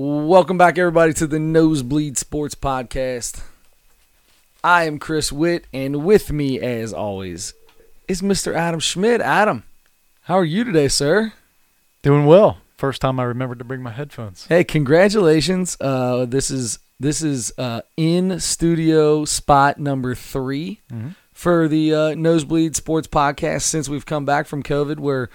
Welcome back, everybody, to the Nosebleed Sports Podcast. I am Chris Witt, and with me, as always, is Mr. Adam Schmidt. Adam, how are you today, sir? Doing well. First time I remembered to bring my headphones. Hey, congratulations! Uh, this is this is uh, in studio spot number 3 Mhm. for the uh, Nosebleed Sports Podcast. Since we've come back from COVID, where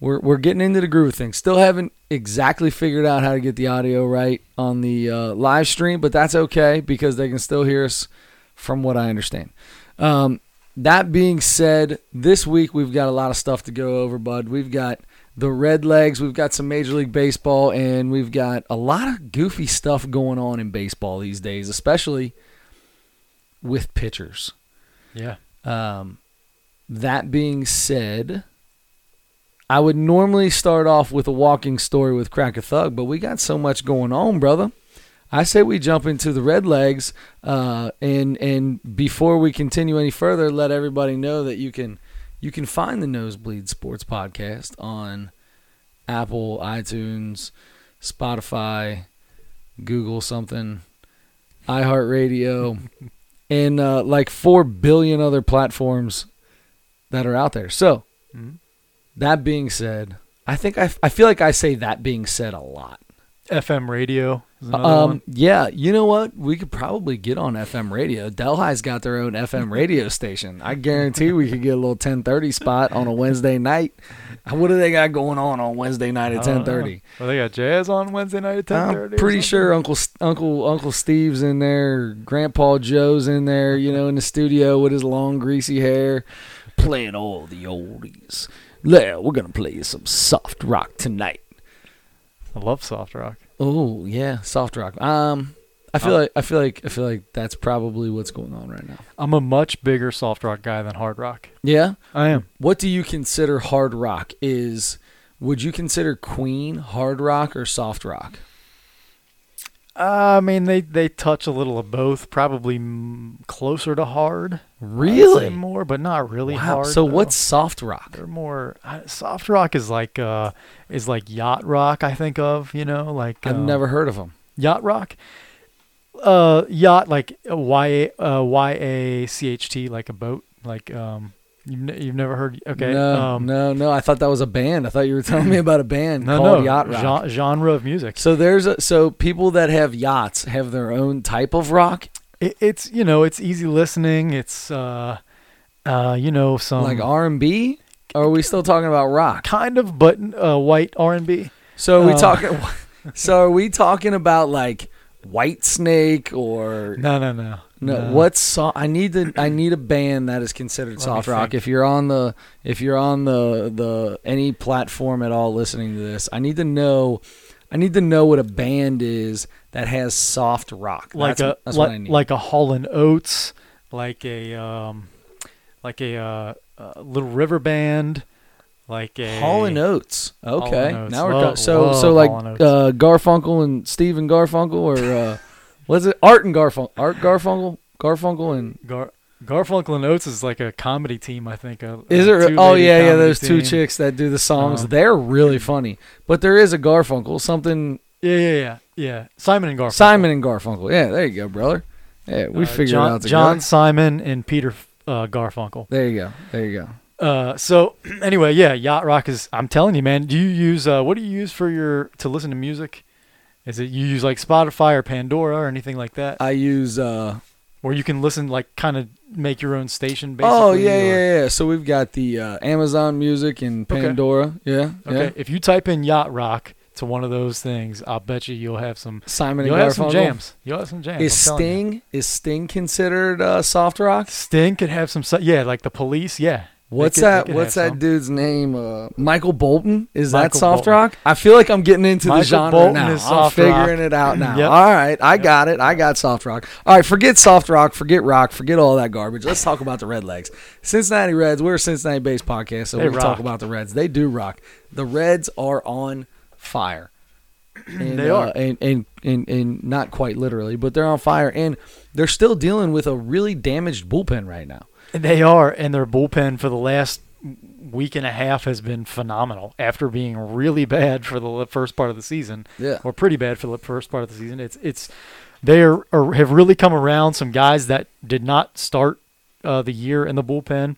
we're we're getting into the groove of things. Still haven't exactly figured out how to get the audio right on the uh, live stream, but that's okay because they can still hear us, from what I understand. Um, that being said, this week we've got a lot of stuff to go over, bud. We've got the Red Legs, we've got some Major League Baseball, and we've got a lot of goofy stuff going on in baseball these days, especially with pitchers. Yeah. Um, that being said, I would normally start off with a walking story with Crack a Thug, but we got so much going on, brother. I say we jump into the red legs, uh, and and before we continue any further, let everybody know that you can you can find the Nosebleed Sports Podcast on Apple, iTunes, Spotify, Google something, iHeartRadio, and uh, like four billion other platforms that are out there. So Mhm. That being said, I think I, I feel like I say that being said a lot. FM radio Um, one. yeah, you know what? We could probably get on FM radio. Delhi's got their own FM radio station. I guarantee we could get a little 10:30 spot on a Wednesday night. What do they got going on on Wednesday night at I don't know. 10:30? Well, they got jazz on Wednesday night at 10:30. I'm pretty sure Uncle Uncle Uncle Steve's in there, Grandpa Joe's in there, you know, in the studio with his long greasy hair, playing all the oldies. Yeah, we're gonna play you some soft rock tonight. I love soft rock. Oh yeah, soft rock. Um, I feel Oh. like I feel like I feel like that's probably what's going on right now. I'm a much bigger soft rock guy than hard rock. Yeah. I am. What do you consider hard rock? Is would you consider Queen hard rock or soft rock? Uh, I mean, they they touch a little of both. Probably mm, closer to hard. Really? more, but not really wow. hard. so though. what's soft rock? They're more uh, soft rock is like uh is like yacht rock. I think of you know like I've um, never heard of them. yacht rock uh yacht like y a uh, y a c h t like a boat like um you've, ne- you've never heard okay No, um no, no. I thought that was a band. I thought you were telling me about a band no called no yacht rock. gen- genre of music So there's a, so people that have yachts have their own type of rock, it, it's you know it's easy listening it's uh uh you know some like R and B. Are we still talking about rock? kind of but uh white r&b So are we Uh, talking? So are we talking about like White Snake or no no no no? What's so, I need to I need a band that is considered Let soft rock. think. If you're on the if you're on the the any platform at all listening to this, I need to know. I need to know what a band is that has soft rock. like that's, a that's what I like, need. like a Hall and Oates, like a um, like a uh, uh, Little River Band, like a Hall and Oates. Okay, and Oates. now we're Love- so love so like Hall and Oates. uh, Garfunkel and Stephen Garfunkel or uh, what's it? Art and Garfunkel. Art Garfunkel. Garfunkel and Gar- Garfunkel and Oates is like a comedy team, I think. A, is it? two Oh yeah, yeah. comedy There's two team. chicks that do the songs. Uh-huh. They're really funny. But there is a Garfunkel. Something Yeah, yeah, yeah, yeah. Simon and Garfunkel. Simon and Garfunkel. Yeah, there you go, brother. Yeah, we Uh, figured John, it out together. John Simon and Peter uh, Garfunkel. There you go. There you go. Uh, so anyway, yeah, yacht rock is. I'm telling you, man. Do you use uh, what do you use for your to listen to music? Is it you use like Spotify or Pandora or anything like that, I use. uh where you can listen like kind of make your own station? Basically. Oh yeah, or- yeah, yeah. So we've got the uh, Amazon Music and Okay. Pandora. Yeah, Okay, yeah. if you type in yacht rock to one of those things, I'll bet you you'll have some. Simon and You'll have some jams. You'll have some jams. Is telling you. Sting is Sting considered uh, soft rock? Sting could have some. Yeah, like the police. Yeah. What's could- that? What's that some. dude's name? Uh, Michael Bolton. Is that soft Bolton. rock? I feel like I'm getting into Michael the genre Bolton now. is I'm figuring rock. it out now. Yep. All right, I Yep. got it. I got soft rock. All right, forget soft rock. Forget rock. Forget all that garbage. Let's talk about the Red Legs. Cincinnati Reds. We're a Cincinnati-based podcast, so They we talk about the Reds. They do rock. The Reds are on fire. And, They uh, are. and, and and and not quite literally, but they're on fire, and they're still dealing with a really damaged bullpen right now. They are, and their bullpen for the last week and a half has been phenomenal. After being really bad for the first part of the season, Yeah. or pretty bad for the first part of the season, it's it's they are, are have really come around. Some guys that did not start uh, the year in the bullpen.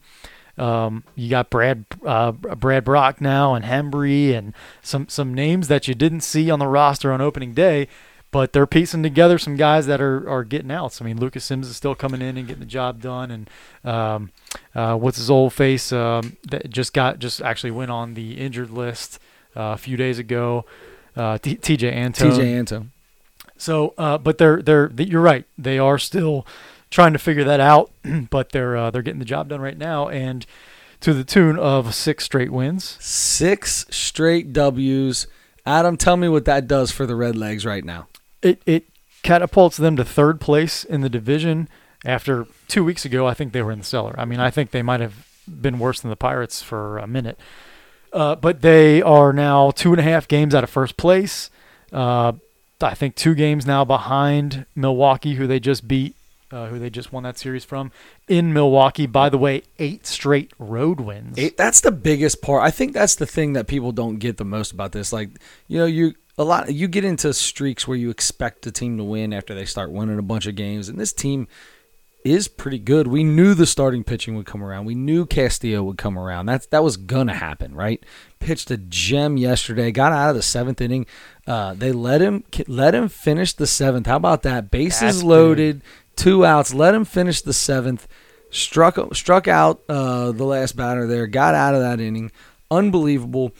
Um, you got Brad uh, Brad Brach now and Hembree and some some names that you didn't see on the roster on opening day, but they're piecing together some guys that are, are getting outs. I mean, Lucas Sims is still coming in and getting the job done, and um, uh, what's his old face um, that just got just actually went on the injured list uh, a few days ago. Uh, T- Tejay Antone. TJ Anto. So, uh, but they're they're you're right. They are still trying to figure that out, but they're uh, they're getting the job done right now, and to the tune of six straight wins. Six straight W's. Adam, tell me what that does for the Red Legs right now. It it catapults them to third place in the division. After two weeks ago, I think they were in the cellar. I mean, I think they might have been worse than the Pirates for a minute. Uh, but they are now two and a half games out of first place. Uh, I think two games now behind Milwaukee, who they just beat, uh, who they just won that series from in Milwaukee. By the way, eight straight road wins. Eight, that's the biggest part. I think that's the thing that people don't get the most about this. Like, you know, you a lot you get into streaks where you expect the team to win after they start winning a bunch of games, and this team is pretty good. We knew the starting pitching would come around. We knew Castillo would come around. That's that was gonna happen, right? Pitched a gem yesterday. Got out of the seventh inning. Uh, they let him let him finish the seventh. How about that? Bases That's loaded, two outs. Let him finish the seventh. Struck struck out uh, the last batter there. Got out of that inning. Unbelievable.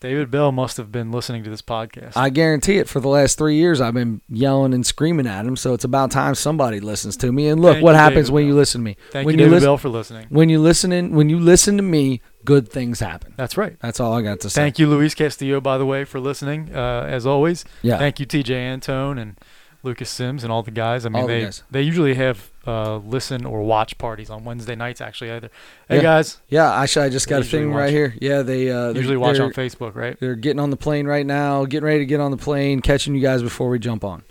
David Bell must have been listening to this podcast. I guarantee it. For the last three years, I've been yelling and screaming at him. So it's about time somebody listens to me. And look, Thank what you, happens David when you listen to me. Thank when you, David listen, Bell, for listening. when you listen in, when you listen to me, good things happen. That's right. That's all I got to say. Thank you, Luis Castillo, by the way, for listening. Uh, as always, Yeah. thank you, Tejay Antone and Lucas Sims and all the guys. I mean, All the they guys. they usually have uh, listen or watch parties on Wednesday nights. Actually, either. Hey Yeah. guys, yeah, actually, I just got a thing watch. right here. Yeah, they uh, usually watch on Facebook, right? They're getting on the plane right now, getting ready to get on the plane, catching you guys before we jump on.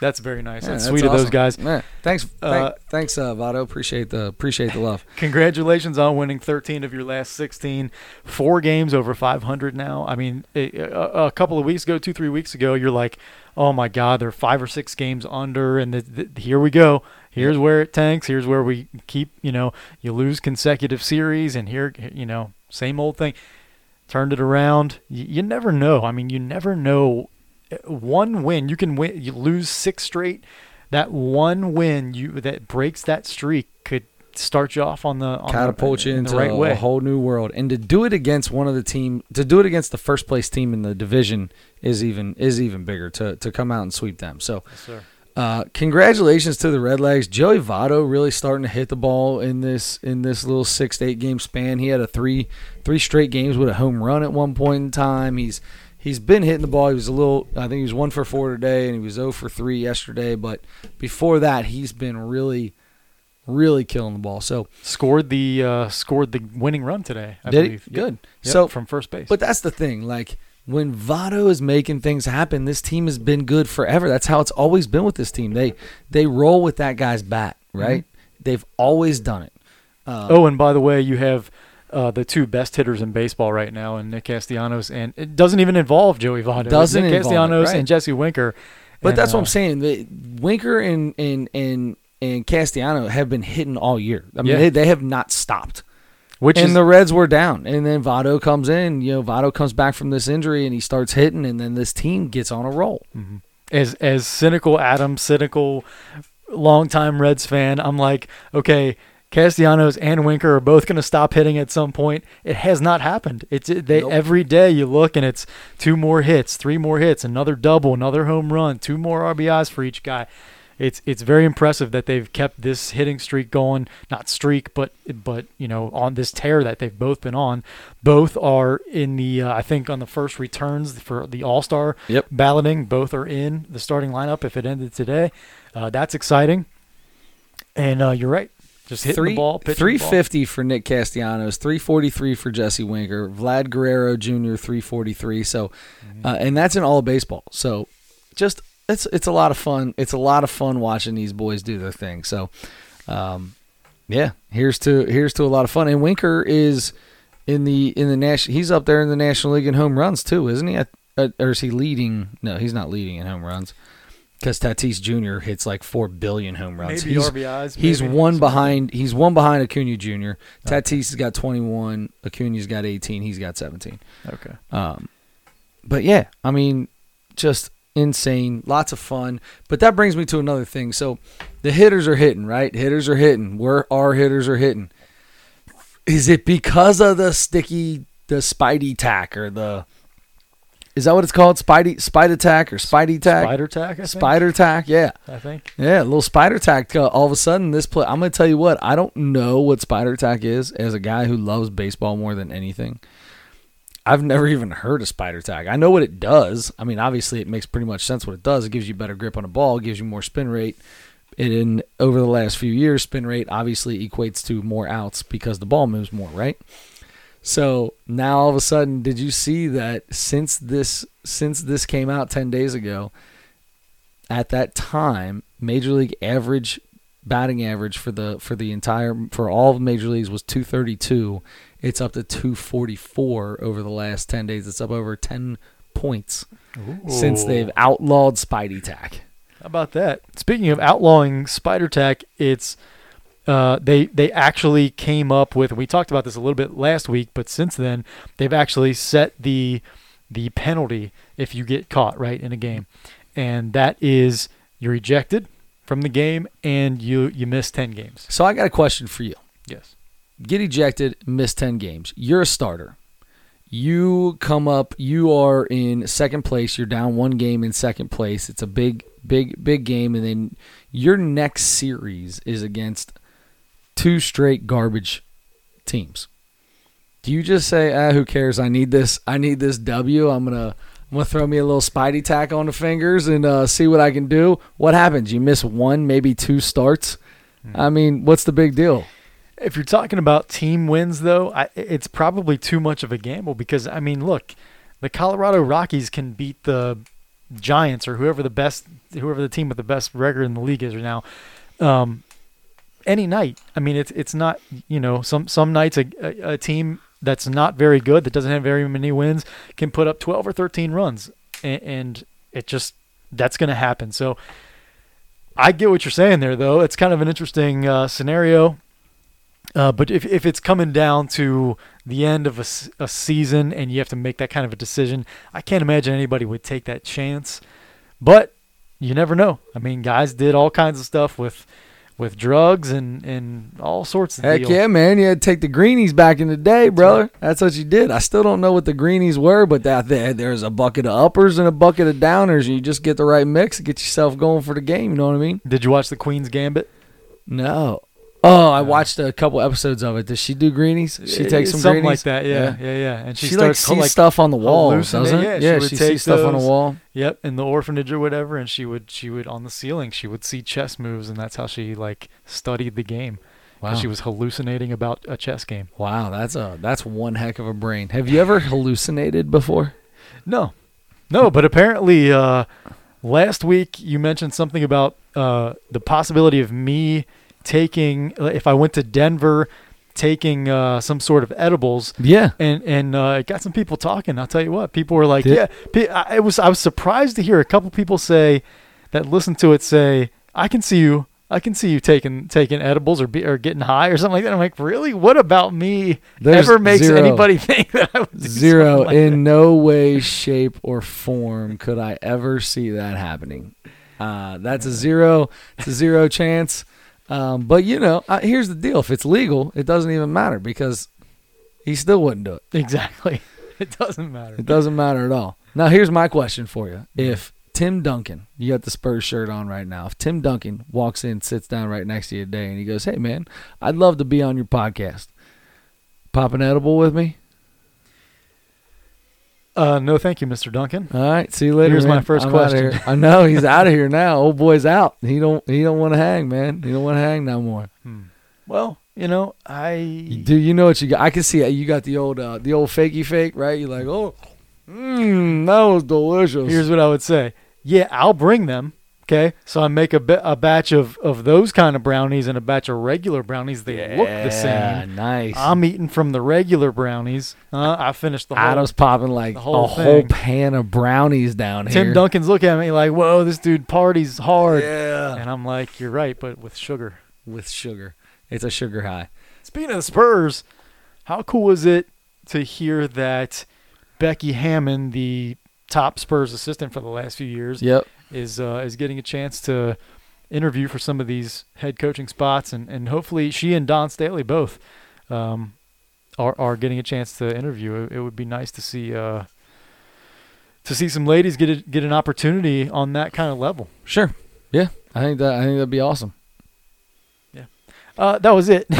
That's very nice. Yeah, that's sweet of those guys. Yeah, thanks, Uh, thank- thanks, uh, Vado. Appreciate the appreciate the love. Congratulations on winning 13 of your last 16. Four games over 500 now. I mean, a, a, a couple of weeks ago, two, three weeks ago, you're like, oh my God, they're five or six games under, and the, the, here we go. Here's where it tanks. Here's where we keep, you know, you lose consecutive series, and here, you know, same old thing. Turned it around. You, you never know. I mean, you never know. Eh, one win, you can win. You lose six straight. That one win, you that breaks that streak could start you off on the on catapult the, you in into the right a, way. a whole new world. And to do it against one of the team, to do it against the first place team in the division is even is even bigger. To to come out and sweep them. So, Yes, sir. Uh, congratulations to the Redlegs. Joey Votto really starting to hit the ball in this in this little six to eight game span. He had a three three straight games with a home run at one point in time. He's he's been hitting the ball. He was a little. I think he was one for four today, and he was zero for three yesterday. But before that, he's been really really killing the ball. So Scored the uh, scored the winning run today. I did believe. Yep. Good. Yep, So from first base. But that's the thing. Like when Votto is making things happen, this team has been good forever. That's how it's always been with this team. They they roll with that guy's bat, right? They've always done it. Uh, oh, and by the way, you have. Uh, the two best hitters in baseball right now, and Nick Castellanos, and it doesn't even involve Joey Votto. Doesn't Nick involve it, Castellanos right. and Jesse Winker. but And, that's what uh, I'm saying. The, Winker and and and and Castellano have been hitting all year. I mean, Yeah. they, they have not stopped. Which and is the Reds were down, and then Votto comes in. You know, Votto comes back from this injury, and he starts hitting, and then this team gets on a roll. Mm-hmm. as as cynical Adam, cynical longtime Reds fan, I'm like, okay, Castellanos and Winker are both going to stop hitting at some point. It has not happened. It's they Nope. every day you look and it's two more hits, three more hits, another double, another home run, two more RBIs for each guy. It's it's very impressive that they've kept this hitting streak going. Not streak, but but you know on this tear that they've both been on. Both are in the uh, I think on the first returns for the All Star Yep. balloting. Both are in the starting lineup if it ended today. Uh, that's exciting. And uh, you're right. Just hitting the ball, pitching the ball. 350 for Nick Castellanos, 343 for Jesse Winker, Vlad Guerrero Jr. 343. So, Mm-hmm. uh, and that's in all baseball. So, just it's it's a lot of fun. It's a lot of fun watching these boys do their thing. So, um, yeah, here's to here's to a lot of fun. And Winker is in the in the national. He's up there in the National League in home runs too, isn't he? Uh, or is he leading? No, he's not leading in home runs because Tatis Jr. hits like four billion home runs. Maybe he's RBIs. he's maybe. one behind. He's one behind Acuna Jr. Tatis has got twenty one. Acuna's got eighteen. He's got seventeen. Okay. Um, but yeah, I mean, just insane, lots of fun. But that brings me to another thing. So the hitters are hitting, right? Hitters are hitting. Where our hitters are hitting. Is it because of the sticky, the Spidey tack or the? Is that what it's called? Spidey, Spider tack or Spidey tack? Spider tack. I think. Spider tack, yeah. I think. Yeah, a little spider tack. Uh, all of a sudden, this play. I'm gonna tell you what. I don't know what spider tack is. As a guy who loves baseball more than anything, I've never even heard of spider tack. I know what it does. I mean, obviously, it makes pretty much sense what it does. It gives you better grip on a ball. Gives you more spin rate. And in over the last few years, spin rate obviously equates to more outs because the ball moves more, right? So now all of a sudden, did you see that since this since this came out ten days ago, at that time, major league average batting average for the for the entire for all of major leagues was 232. It's up to 244 over the last 10 days. It's up over 10 points since they've outlawed Spidey Tack. How about that? Speaking of outlawing spider tack, it's uh, they they actually came up with. We talked about this a little bit last week, but since then they've actually set the the penalty if you get caught right in a game, and that is you're ejected from the game and you you miss ten games. So I got a question for you. Yes. Get ejected, miss 10 games. You're a starter. You come up, you are in second place. You're down one game in second place. It's a big, big, big game. And then your next series is against two straight garbage teams. Do you just say, ah, who cares? I need this. I need this W. I'm gonna, I'm gonna throw me a little Spidey tack on the fingers and uh, see what I can do. What happens? You miss one, maybe two starts. I mean, what's the big deal? If you're talking about team wins, though, I, it's probably too much of a gamble because I mean, look, the Colorado Rockies can beat the Giants or whoever the best, whoever the team with the best record in the league is right now, um, any night. I mean, it's it's not you know some some nights a, a, a team that's not very good that doesn't have very many wins can put up 12 or 13 runs, and, and it just that's going to happen. So. I get what you're saying there, though. It's kind of an interesting uh, scenario. Uh, but if, if it's coming down to the end of a, a season and you have to make that kind of a decision, I can't imagine anybody would take that chance. But you never know. I mean, guys did all kinds of stuff with with drugs and, and all sorts of Heck deals. yeah, man! You had to take the greenies back in the day, brother. That's what you did. I still don't know what the greenies were, but that there, there's a bucket of uppers and a bucket of downers, and you just get the right mix and get yourself going for the game. You know what I mean? Did you watch the Queen's Gambit? No. Oh, I watched a couple episodes of it. Does she do greenies? She takes some something greenies like that. Yeah, yeah, yeah. And She, she, like starts sees stuff on the wall, doesn't? yeah, she yeah would she take sees stuff on the those- wall. Yep, in the orphanage or whatever, and she would she would on the ceiling she would see chess moves, and that's how she like studied the game. 'cause Wow. She was hallucinating about a chess game. Wow, that's a that's one heck of a brain. Have you ever hallucinated before? No, no, but apparently uh, last week you mentioned something about uh, the possibility of me taking if I went to Denver, taking uh, some sort of edibles. Yeah. and and uh, it got some people talking. I'll tell you what, people were like, Did- "Yeah." I, it was. I was surprised to hear a couple people say that listen to it say, "I can see you. I can see you taking taking edibles or be, or getting high or something like that." I'm like, "Really? What about me There's ever makes zero. anybody think that I would Zero. like in that?" no way, shape, or form could I ever see that happening. Uh, that's a zero. It's a zero chance. Um, but you know, uh, here's the deal: if it's legal, it doesn't even matter because he still wouldn't do it. Exactly. It doesn't matter. It doesn't matter at all. Now, here's my question for you: If Tim Duncan, you got the Spurs shirt on right now. If Tim Duncan walks in, sits down right next to you today, and he goes, "Hey, man, I'd love to be on your podcast. Pop an edible with me." Uh, no, thank you, Mr. Duncan. All right, see you later. Here's my first I'm question. I know he's out of here now. Old boy's out. He don't. He don't want to hang, man. He don't want to hang no more. Well, you know, I Do you know what you got? I can see it. You got the old, uh, the old fakey fake, right? You're like, oh, mmm, that was delicious. here's what I would say. Yeah, I'll bring them Okay, so I make a, ba- a batch of, of those kind of brownies and a batch of regular brownies. They look the same. Nice. I'm eating from the regular brownies. Uh, I finished the whole. Adam's popping like whole a whole pan of brownies down here. Tim Duncan's looking at me like, "Whoa, this dude parties hard," Yeah. and I'm like, "You're right, but with sugar." With sugar. It's a sugar high. Speaking of the Spurs, how cool was it to hear that Becky Hammon, the top Spurs assistant for the last few years, Yep. Is uh, is getting a chance to interview for some of these head coaching spots, and, and hopefully she and Dawn Staley both um, are are getting a chance to interview. It, it would be nice to see uh, to see some ladies get a, get an opportunity on that kind of level. Sure. Yeah. I think that I think that'd be awesome. Uh, that was it.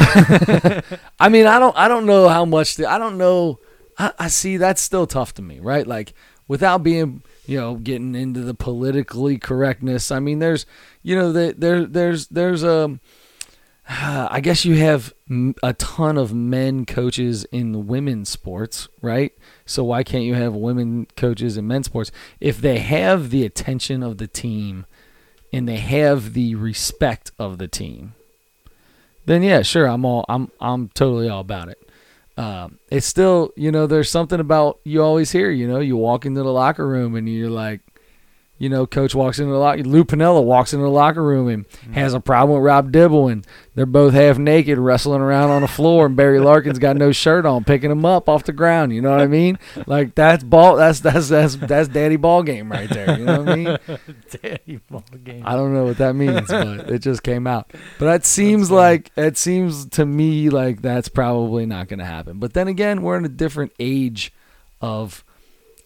I mean, I don't I don't know how much the, I don't know I, I see that's still tough to me, right? Like without being, you know, getting into the politically correctness. I mean, there's, you know, the, there there's there's a I guess you have a ton of men coaches in women's sports, right? So why can't you have women coaches in men's sports if they have the attention of the team and they have the respect of the team? Then yeah, sure, I'm all I'm I'm totally all about it. Um, it's still, you know, there's something about you always hear, you know, you walk into the locker room and you're like, you know, coach walks into the locker. Lou Piniella walks into the locker room and has a problem with Rob Dibble, and they're both half naked wrestling around on the floor, and Barry Larkin's got no shirt on, picking him up off the ground. You know what I mean? Like that's ball. That's that's that's that's daddy ball game right there. You know what I mean? Daddy ball game. I don't know what that means, but it just came out. But that seems like it seems to me like that's probably not going to happen. But then again, we're in a different age of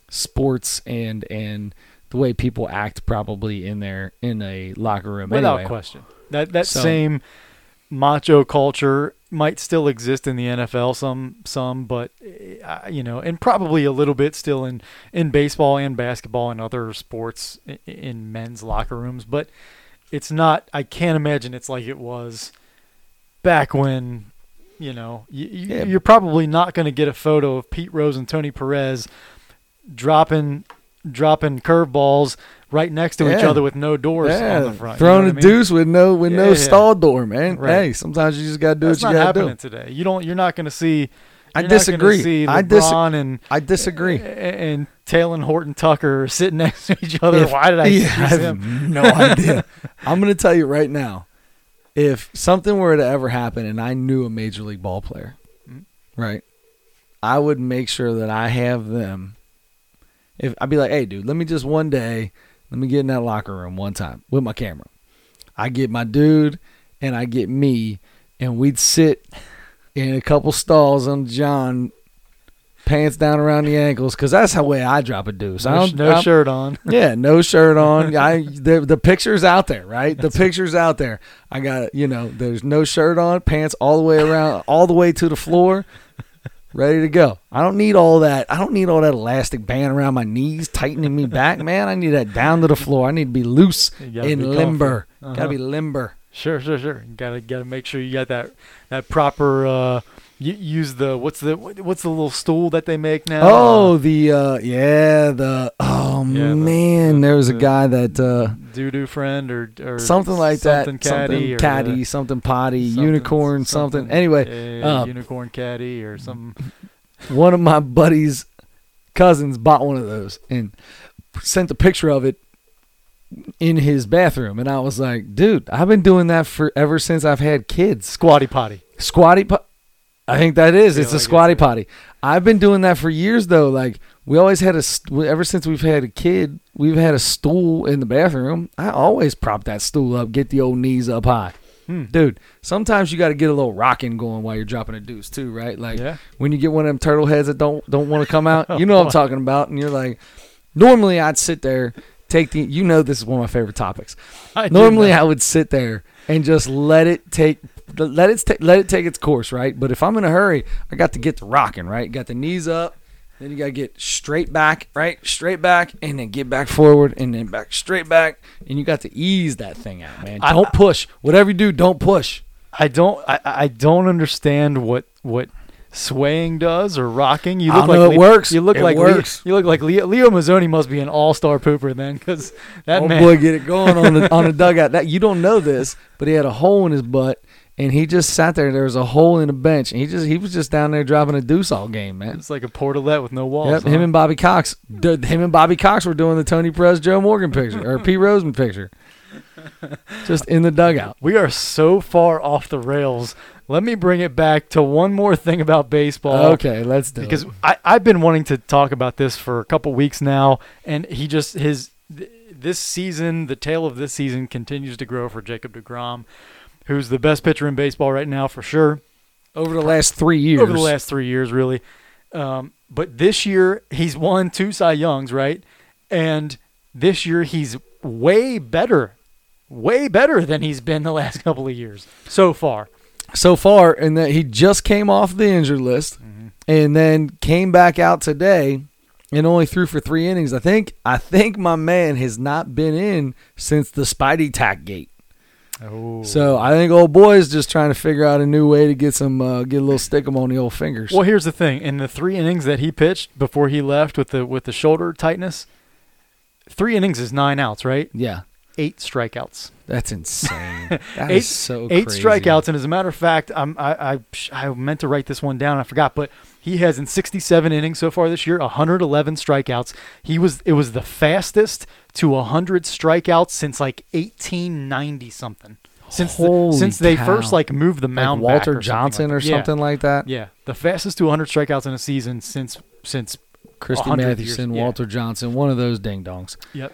sports and and the way people act probably in their in a locker room. Without anyway. question. That that So- same macho culture might still exist in the NFL some some but uh, you know and probably a little bit still in in baseball and basketball and other sports in, in men's locker rooms but it's not I can't imagine it's like it was back when you know you, Yeah. you're probably not going to get a photo of Pete Rose and Tony Perez dropping dropping curveballs right next to each other with no doors Yeah, on the front. you throwing know a mean? deuce with no with no Yeah, yeah. stall door, man. Right. Hey, sometimes you just got to do That's what you got to happening do. today. You don't. You're not going to see. I you're not gonna disagree. see I dis- LeBron and I disagree. and Taylor and Horton Tucker sitting next to each other. If- Why did I Yeah, choose I have him? no idea. I'm going to tell you right now. If something were to ever happen and I knew a major league ball player, Mhm. right, I would make sure that I have them. If I'd be like, hey, dude, let me just one day, let me get in that locker room one time with my camera. I get my dude and I get me, and we'd sit in a couple stalls on John, pants down around the ankles, because that's how way I drop a deuce. I don't, no I'm- shirt on. yeah, no shirt on. I the the picture's out there, right? The picture's out there. I got you know, there's no shirt on, pants all the way around, all the way to the floor, ready to go. I don't need all that. I don't need all that elastic band around my knees tightening me back, man. I need that down to the floor. I need to be loose and be limber. comfy. Gotta be Uh-huh. limber. Sure, sure, sure. You gotta gotta make sure you got that that proper. Uh, use the what's the what's the little stool that they make now? Oh, the uh yeah, the oh Yeah, the- man, there was a the- guy that uh doo doo friend or or something like something that, caddy something caddy, something potty, something- unicorn, something. Anyway, yeah, uh, unicorn caddy or something. one of my buddies' cousins bought one of those and sent a picture of it in his bathroom, and I was like, dude, I've been doing that for ever since I've had kids. Squatty potty. Squatty pot. I think that is. It's a squatty potty. I've been doing that for years though. Like we always had a st- ever since we've had a kid, we've had a stool in the bathroom. I always prop that stool up, get the old knees up high. Hmm. Dude, sometimes you got to get a little rocking going while you're dropping a deuce too, right? Like Yeah. when you get one of them turtle heads that don't don't want to come out, you know what I'm talking about, and you're like, normally I'd sit there, take the, you know, this is one of my favorite topics. I Normally. I would sit there and just let it take let it ta- let it take its course, right? But if I'm in a hurry, I got to get to rocking, right? Got the knees up, then you got to get straight back, right? Straight back and then get back forward and then back straight back and you got to ease that thing out, man. I- Don't push. Whatever you do, don't push. I don't I, I don't understand what what swaying does or rocking. You look like it Leo- works. You look It like works. Leo, you look like Leo, Leo Mazzone must be an all-star pooper then, because that oh man. boy, get it going on the on the dugout. That you don't know this, but he had a hole in his butt, and he just sat there. There was a hole in the bench, and he just he was just down there driving a deuce all game, man. It's like a portalet with no walls. Yep, huh? him and Bobby Cox. d- Him and Bobby Cox were doing the Tony Perez, Joe Morgan picture or Pete Roseman picture, just in the dugout. we are so far off the rails. Let me bring it back to one more thing about baseball. Okay, let's do because it. I, I've been wanting to talk about this for a couple weeks now, and he just his this season, the tail of this season continues to grow for Jacob Degrom, who's the best pitcher in baseball right now for sure Over the last three years, over the last three years, really. Um, but this year he's won two Cy Youngs, right? And this year he's way better, way better than he's been the last couple of years so far. so far, and that he just came off the injured list, and then came back out today, and only threw for three innings. I think I think my man has not been in since the Spidey tack gate. Oh, So I think old boy is just trying to figure out a new way to get some uh, get a little stick 'em on the old fingers. Well, here's the thing: in the three innings that he pitched before he left with the with the shoulder tightness, three innings is nine outs, right? Yeah, Eight strikeouts. that's insane. That Eight- is so Eight crazy. strikeouts, and as a matter of fact, I'm, I, I I meant to write this one down. I forgot, but he has in 67 innings so far this year, 111 strikeouts. He was it was the fastest to 100 strikeouts since like 1890 something. Since the, since they first like moved the Like mound back Walter or something Johnson like or that. Yeah. something like that. Yeah, the fastest to 100 strikeouts in a season since since Christy 100 years, Mathewson, yeah. Walter Johnson, one of those ding dongs. Yep.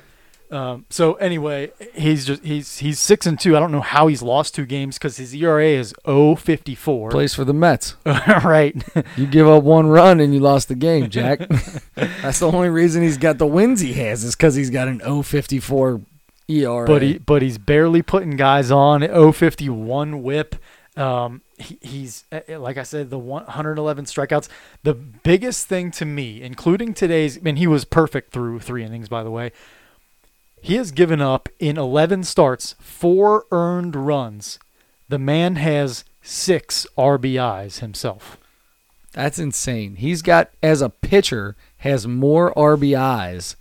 Um, so anyway, he's just he's he's six and two. I don't know how he's lost two games because his ERA is 0.54. Plays for the Mets. right. You give up one run and you lost the game, Jack. That's the only reason he's got the wins he has is because he's got an 054 ERA. but he but he's barely putting guys on 051 whip. Um, he, he's uh, like I said, the 111 strikeouts. The biggest thing to me, including today's, and he was perfect through three innings, by the way. He has given up in 11 starts four earned runs. The man has six RBIs himself. That's insane. He's got as a pitcher has more RBIs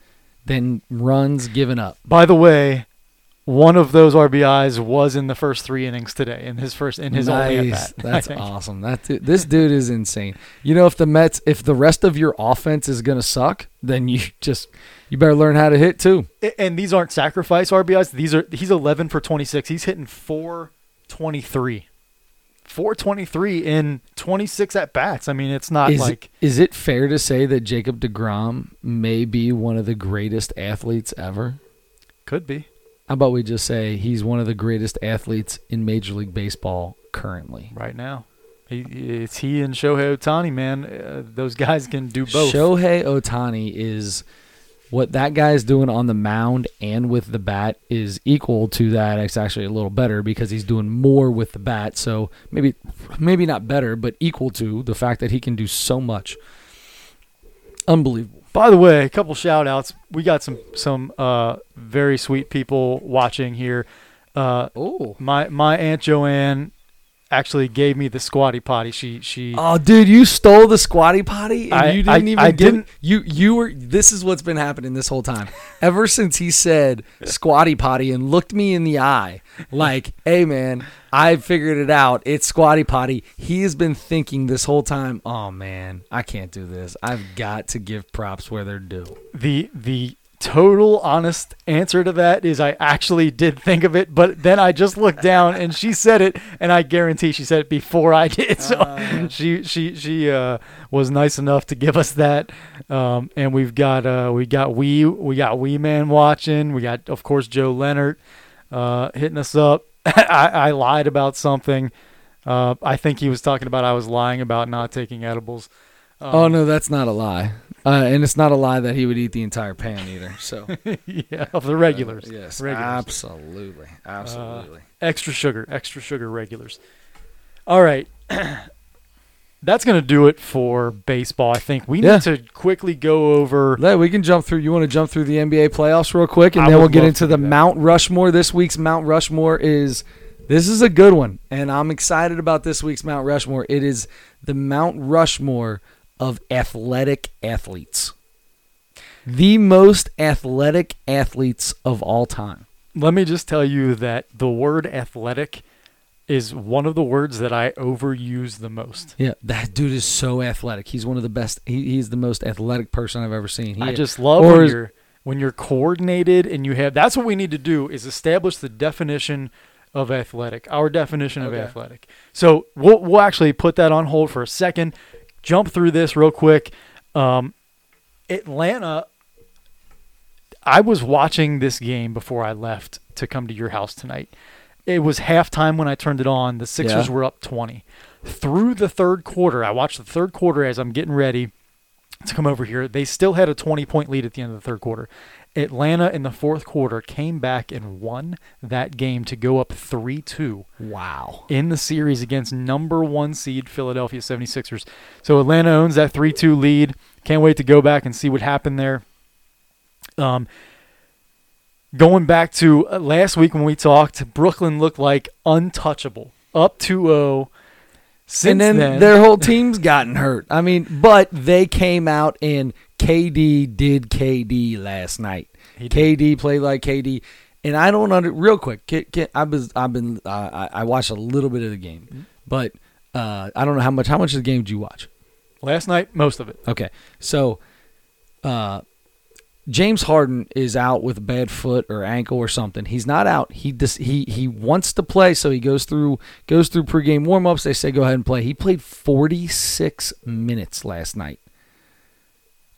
than runs given up. By the way, one of those RBIs was in the first three innings today, in his first in his only at bat. That's awesome. That dude, this dude is insane. You know, if the Mets, if the rest of your offense is gonna suck, then you just you better learn how to hit too. And these aren't sacrifice RBIs. These are he's 11 for 26. He's hitting 423. 423 in 26 at bats. I mean, it's not Is, like is it fair to say that Jacob Degrom may be one of the greatest athletes ever? could be. How about we just say he's one of the greatest athletes in Major League Baseball currently? right now. He, it's he and Shohei Ohtani, man. Uh, those guys can do both. Shohei Ohtani is what that guy's doing on the mound and with the bat is equal to that. It's actually a little better because he's doing more with the bat. So maybe maybe not better, but equal to the fact that he can do so much. Unbelievable. By the way, a couple shout outs. We got some some uh, very sweet people watching here. Uh, Oh. my my aunt Joanne actually gave me the squatty potty. She she Oh, dude, you stole the squatty potty, and I- you I- didn't even. I give- didn't- You you were. This is what's been happening this whole time. Ever since he said squatty potty and looked me in the eye, like, "Hey, man, I figured it out. It's squatty potty." He has been thinking this whole time. Oh man, I can't do this. I've got to give props where they're due. the the total honest answer to that is I actually did think of it, but then I just looked down and she said it, and I guarantee she said it before I did. So Uh. she she she uh, was nice enough to give us that. Um, and we've got uh, we got we we got Wee Man watching. We got of course Joe Leonard uh, hitting us up. I, I lied about something. Uh, I think he was talking about I was lying about not taking edibles. Um, oh no, that's not a lie. Uh, and it's not a lie that he would eat the entire pan either. So yeah, of the regulars. Uh, yes, regulars. absolutely, absolutely. extra sugar, extra sugar regulars. All right. That's going to do it for baseball. I think we need Yeah. to quickly go over. Yeah, we can jump through. You want to jump through the NBA playoffs real quick, and I then we'll get into the. Mount Rushmore. This week's Mount Rushmore is This is a good one, and I'm excited about this week's Mount Rushmore. It is the Mount Rushmore of athletic athletes. The most athletic athletes of all time. Let me just tell you that the word athletic is one of the words that I overuse the most. Yeah, that dude is so athletic. He's one of the best. He, he's the most athletic person I've ever seen. He, I just love when is- you're when you're coordinated and you have that's what we need to do is establish the definition of athletic. Our definition of athletic. So we'll we'll actually put that on hold for a second. Jump through this real quick. Um, Atlanta. I was watching this game before I left to come to your house tonight. It was halftime when I turned it on. The Sixers Yeah. were up 20. Through the third quarter, I watched the third quarter as I'm getting ready to come over here. They still had a 20 point lead at the end of the third quarter. Atlanta in the fourth quarter came back and won that game to go up 3 2 wow. in the series against number one seed Philadelphia 76ers. So Atlanta owns that 3 2 lead. Can't wait to go back and see what happened there. Um, going back to uh, last week when we talked, Brooklyn looked like untouchable, up 2 0. Since and then, their whole team's gotten hurt. I mean, but they came out and KD did KD last night. KD played like KD, and I don't under real quick. Can, can, I was I've been uh, I, I watched a little bit of the Mm-hmm. game, but uh, I don't know how much. How much of the game did you watch? last night, most of it. Okay, so uh, James Harden is out with a bad foot or ankle or something. He's not out. He dis- he he wants to play, so he goes through goes through pregame warmups. They say go ahead and play. He played 46 minutes last night.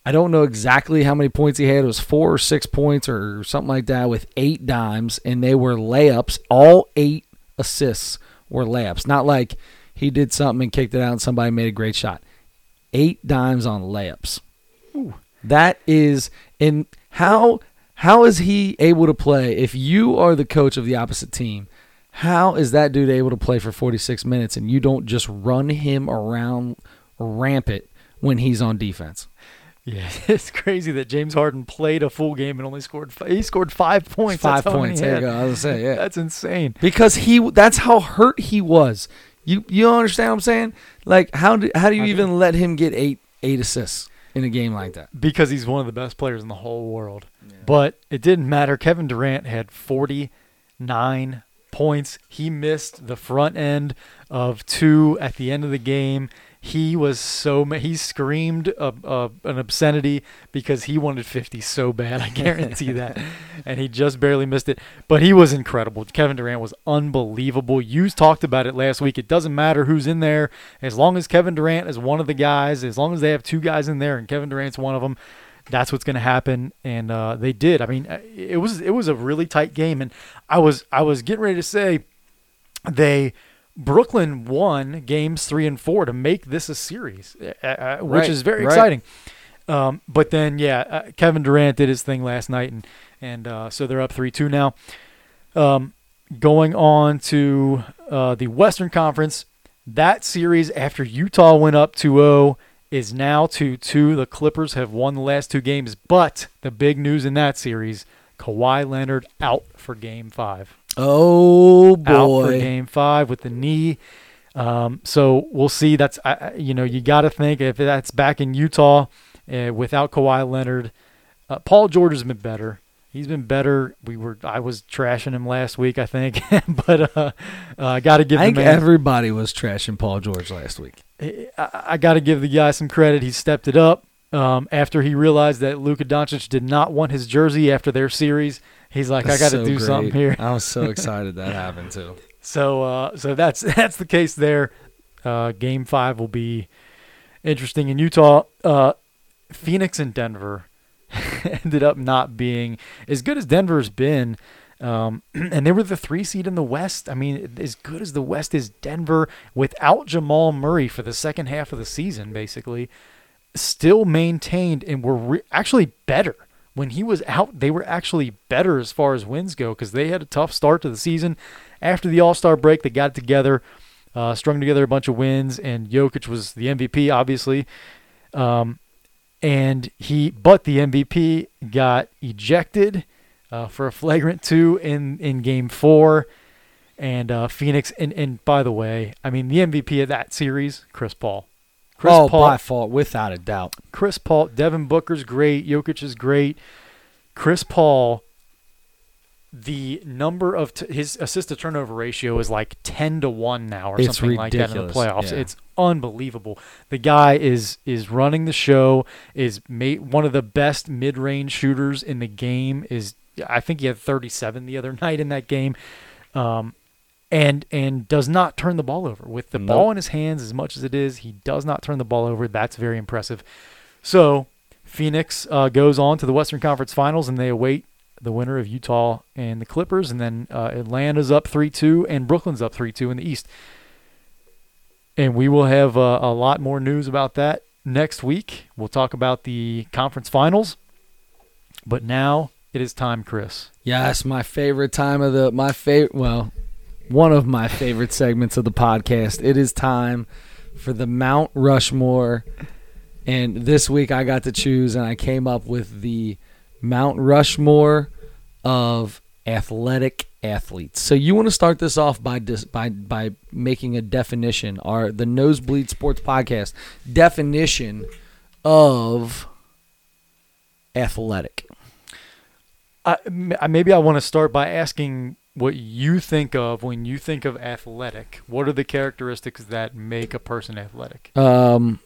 I don't know exactly how many points he had. It was four or six points or something like that with eight dimes, and they were layups. All eight assists were layups. Not like he did something and kicked it out and somebody made a great shot. Eight dimes on layups. That is and how how is he able to play if you are the coach of the opposite team? How is that dude able to play for 46 minutes and you don't just run him around rampant when he's on defense? Yeah, it's crazy that James Harden played a full game and only scored. Five, he scored five points. Five points. There you go. I was say, yeah. That's insane. because he that's how hurt he was. You you understand what I'm saying? Like how do how do you I do. even let him get eight eight assists in a game like that? Because he's one of the best players in the whole world. But it didn't matter. Kevin Durant had 49 points. He missed the front end of two at the end of the game. He was so ma- he screamed a, a, an obscenity because he wanted 50 so bad. I guarantee that, and he just barely missed it. But he was incredible. Kevin Durant was unbelievable. You talked about it last week. It doesn't matter who's in there as long as Kevin Durant is one of the guys. As long as they have two guys in there and Kevin Durant's one of them, that's what's going to happen and uh, they did i mean uh, it was it was a really tight game and i was i was getting ready to say they brooklyn won games three and four to make this a series uh, uh, which Right, is very right. exciting um, but then yeah uh, kevin durant did his thing last night and and uh, so they're up 3-2 now um, going on to uh, the western conference that series after utah went up 2-0 is now 2 2. The Clippers have won the last two games, but the big news in that series Kawhi Leonard out for game five. Oh Out for boy. game five with the knee. Um, so we'll see. That's, I I- you know, you got to think if that's back in Utah uh, without Kawhi Leonard. Uh, Paul George has been better. He's been better. We were I was trashing him last week, I think, but uh, I got to give I think man. everybody was trashing Paul George last week. I, I got to give the guy some credit. He stepped it up um, after he realized that Luka Doncic did not want his jersey after their series. He's like, That's I got to so do great. something here. I was so excited that happened too. So, uh, so that's that's the case there. Uh, game five will be interesting in Utah. Uh, Phoenix and Denver ended up not being as good as Denver's been. Um, and they were the three seed in the West. I mean, as good as the West is, Denver without Jamal Murray for the second half of the season, basically, still maintained and were re- actually better when he was out. They were actually better as far as wins go because they had a tough start to the season. After the All Star break, they got together, uh, strung together a bunch of wins, and Jokic was the MVP, obviously. Um, and he, but the MVP got ejected uh, for a flagrant two in in Game Four. And uh, Phoenix, and, and by the way, I mean the MVP of that series, Chris Paul. Chris oh, Paul, by fault, without a doubt. Chris Paul, Devin Booker's great, Jokic is great. Chris Paul, the number of t- his assist to turnover ratio is like ten to one now, or It's something like that in the playoffs. yeah. It's unbelievable. The guy is is running the show. Is ma- one of the best mid range shooters in the game. Is I think he had 37 the other night in that game. Um, and and does not turn the ball over with the Nope. ball in his hands as much as it is. He does not turn the ball over. That's very impressive. So Phoenix uh, goes on to the Western Conference Finals, and they await the winner of Utah and the Clippers, and then uh, Atlanta's up three two, and Brooklyn's up three two in the East. And we will have uh, a lot more news about that next week. We'll talk about the conference finals. But now it is time, Chris. Yes, my favorite time of the my favorite well, one of my favorite segments of the podcast. It is time for the Mount Rushmore. And this week I got to choose and I came up with the Mount Rushmore of athletic athletes. So you want to start this off by dis, by by making a definition our the Nosebleed Sports podcast definition of athletic. I, maybe I want to start by asking what you think of when you think of athletic. What are the characteristics that make a person athletic? um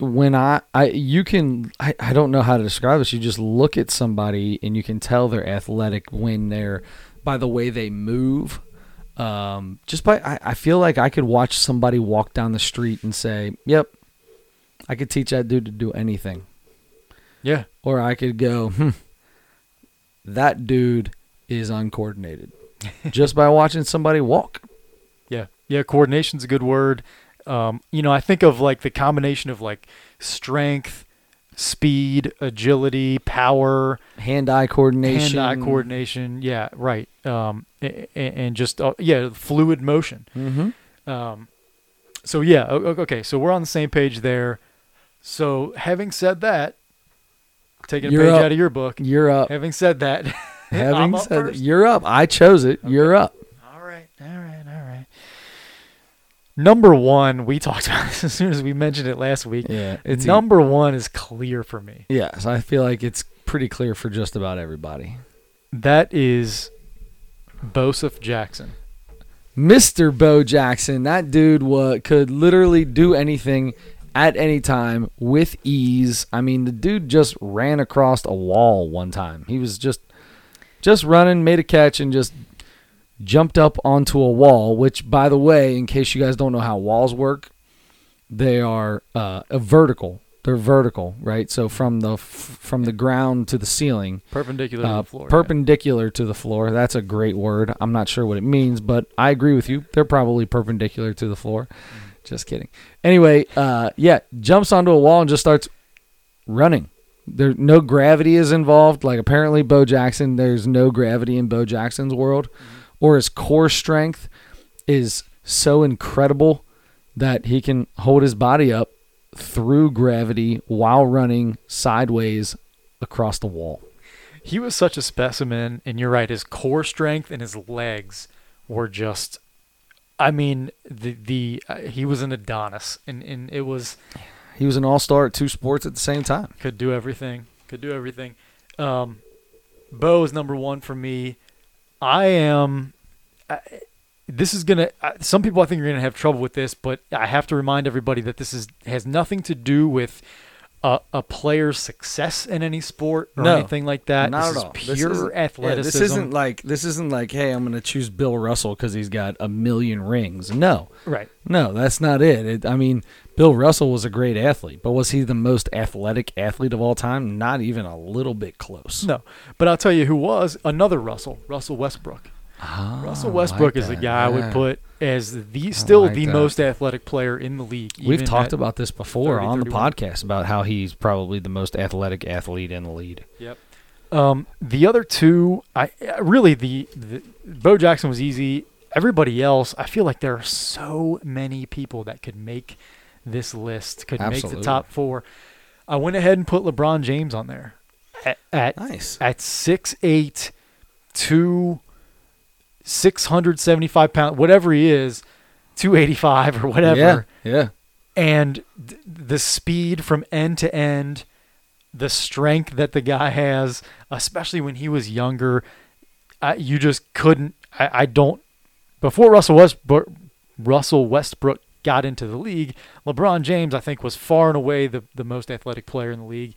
when I, I you can I, I don't know how to describe this you just look at somebody and you can tell they're athletic when they're by the way they move um just by I, I feel like I could watch somebody walk down the street and say yep I could teach that dude to do anything Yeah. or I could go hmm, that dude is uncoordinated just by watching somebody walk Yeah, yeah. Coordination's a good word. Um, you know, I think of like the combination of like strength, speed, agility, power, hand-eye coordination hand-eye coordination. Yeah, right. Um, a- a- and just uh, yeah, fluid motion. mm-hmm. Um, so yeah, okay. So we're on the same page there. So having said that, taking a You're page up. out of your book. you're up Having said that, Having said first. you're up. I chose it. You're up. All right, all right, all right. Number one, we talked about this as soon as we mentioned it last week. Yeah, it's Number one is clear for me. Yes, I feel like it's pretty clear for just about everybody. That is Bosef Jackson. Mr. Bo Jackson, that dude could literally do anything at any time with ease. I mean, the dude just ran across a wall one time. He was just just running, made a catch, and just jumped up onto a wall. Which, by the way, in case you guys don't know how walls work, they are uh, a vertical. They're vertical, right? So from the f- from the ground to the ceiling, Perpendicular to uh, the floor. yeah. perpendicular to the floor. That's a great word. I'm not sure what it means, but I agree with you. They're probably perpendicular to the floor. Just kidding. Anyway, uh, yeah, jumps onto a wall and just starts running. There, no gravity is involved. Like apparently, Bo Jackson, there's no gravity in Bo Jackson's world, or his core strength is so incredible that he can hold his body up through gravity while running sideways across the wall. He was such a specimen, and you're right. His core strength and his legs were just. I mean, the the uh, he was an Adonis, and and it was He was an all-star at two sports at the same time. could do everything. Could do everything. Um, Bo is number one for me. I am. I, this is gonna. I- Some people I think are gonna have trouble with this, but I have to remind everybody that this is has nothing to do with a, a player's success in any sport or No, anything like that. Not this at all. This pure isn't- yeah, this isn't like this isn't like, hey, I'm going to choose Bill Russell because he's got a million rings. No, right. no, that's not it. it. I mean, Bill Russell was a great athlete, but was he the most athletic athlete of all time? Not even a little bit close. No, but I'll tell you who was another Russell. Russell Westbrook. Ah, Russell Westbrook like is the guy I would put as the still like the that. most athletic player in the league. We've talked about this before 30, on the podcast about how he's probably the most athletic athlete in the league. Yep. Um, the other two, I I- really the, the Bo Jackson was easy. Everybody else, I feel like there are so many people that could make this list, could make the top four. I went ahead and put LeBron James on there at at, Nice. at six eight, two 675 pounds, whatever he is, 285 or whatever. Yeah, yeah. and th- the speed from end to end, the strength that the guy has, especially when he was younger, I, you just couldn't. I, I don't. Before Russell Westbrook, Russell Westbrook got into the league, LeBron James I think was far and away the the most athletic player in the league,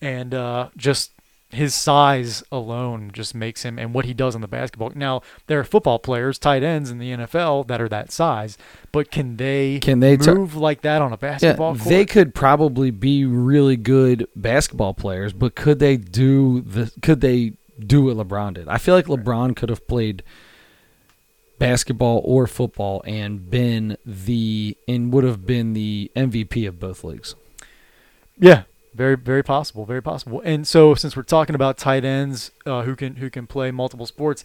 and uh, just his size alone just makes him and what he does on the basketball. Now there are football players, tight ends in the NFL that are that size, but can they Can they move like that on a basketball Yeah, court? they could probably be really good basketball players, but could they do the? Could they do what LeBron did? I feel like LeBron could have played basketball or football and been the and would have been the MVP of both leagues. Yeah, very very possible, very possible. And so since we're talking about tight ends uh, who can who can play multiple sports,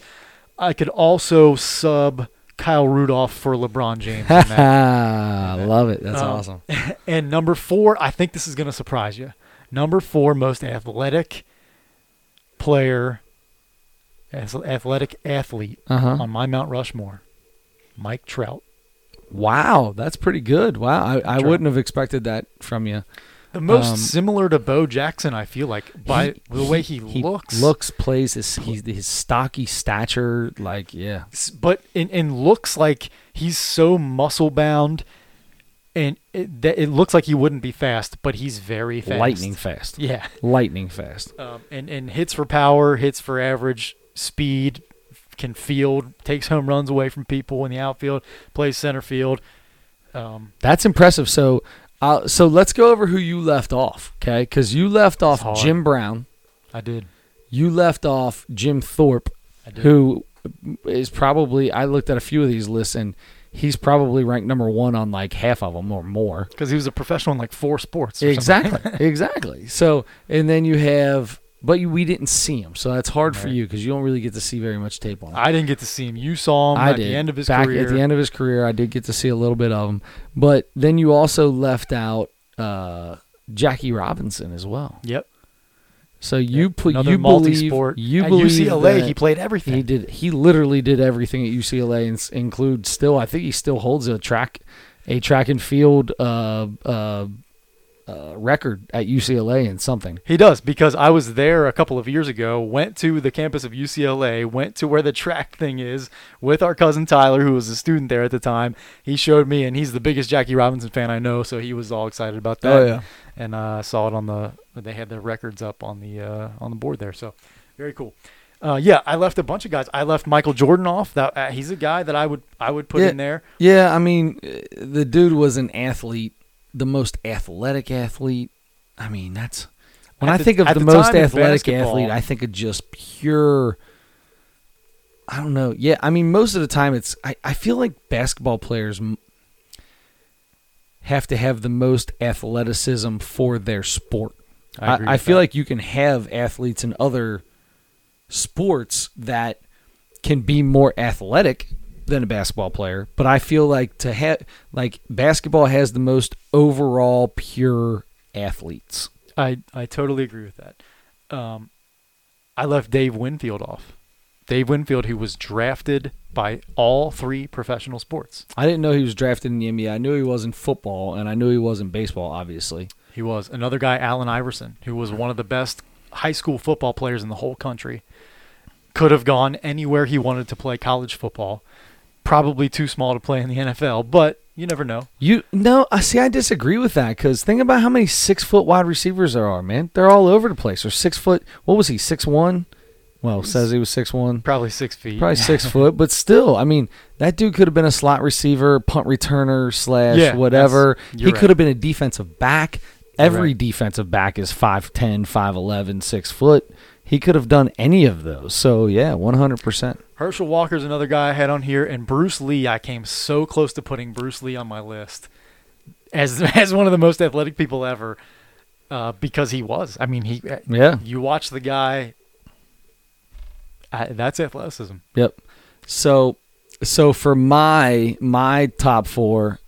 I could also sub Kyle Rudolph for LeBron James. that. Love it. That's Um, awesome. and number four, I think this is going to surprise you. Number four most athletic player, athletic athlete Uh huh. on my Mount Rushmore, Mike Trout. Wow, that's pretty good. Wow, I, I wouldn't have expected that from you. The most Um, similar to Bo Jackson, I feel like, by the way he, he, looks. looks, plays his he's his stocky stature. Like, yeah, but and, and looks like he's so muscle bound, and it, that it looks like he wouldn't be fast, but he's very fast. lightning fast, Yeah, lightning fast. um, and and hits for power, hits for average speed, can field, takes home runs away from people in the outfield, plays center field. Um, That's impressive. So, uh, so let's go over who you left off, okay? Because you left off hard. Jim Brown, I did, you left off Jim Thorpe, who is probably I looked at a few of these lists and he's probably ranked number one on like half of them or more. Because he was a professional in like four sports. or. Exactly, exactly. So, and then you have, but you, we didn't see him, so that's hard for you because you don't really get to see very much tape on him. I didn't get to see him. You saw him I at did the end of his back career. at the end of his career. I did get to see a little bit of him, but then you also left out uh, Jackie Robinson as well. Yep. So you put Another you believe multi-sport. you At believe UCLA, he played everything. he did he literally did everything at UCLA and include still I think he still holds a track a track and field uh, uh, uh, record at UCLA in something. He does because I was there a couple of years ago. Went to the campus of UCLA. Went to where the track thing is with our cousin Tyler, who was a student there at the time. He showed me, and he's the biggest Jackie Robinson fan I know. So he was all excited about that. Oh, yeah. and uh, saw it on the. They had the records up on the uh, on the board there. So very cool. Uh, yeah, I left a bunch of guys. I left Michael Jordan off. That uh, he's a guy that I would I would put Yeah. in there. Yeah, I mean, uh, the dude was an athlete, the most athletic athlete. I mean, that's when At I the- think of the, the most athletic athlete, I think of just pure. I don't know. Yeah, I mean, most of the time it's. I, I feel like basketball players have to have the most athleticism for their sport. I, agree I, with feel that. like you can have athletes in other sports that can be more athletic than a basketball player, but I feel like to have like basketball has the most overall pure athletes. I I totally agree with that. Um, I left Dave Winfield off. Dave Winfield, who was drafted by all three professional sports. I didn't know he was drafted in the NBA. I knew he was in football, and I knew he was in baseball. Obviously, He was another guy, Allen Iverson, who was one of the best high school football players in the whole country. Could have gone anywhere he wanted to play college football. Probably too small to play in the NFL, but you never know. you no. I see. I disagree with that because think about how many six foot wide receivers there are. Man, they're all over the place. Or six foot. What was he? Six one. Well, says he was six one. Probably six feet. Probably six foot, but still, I mean, that dude could have been a slot receiver, punt returner, slash Yeah, whatever. He you're could have been a defensive back. Every right. defensive back is 5'10, 5'11, 6 foot. He could have done any of those. So, yeah, 100%. Herschel Walker's another guy I had on here, and Bruce Lee. I came so close to putting Bruce Lee on my list as as one of the most athletic people ever, uh, because he was. I mean, he. Yeah. You watch the guy. I, that's athleticism. Yep. So, so for my my top four,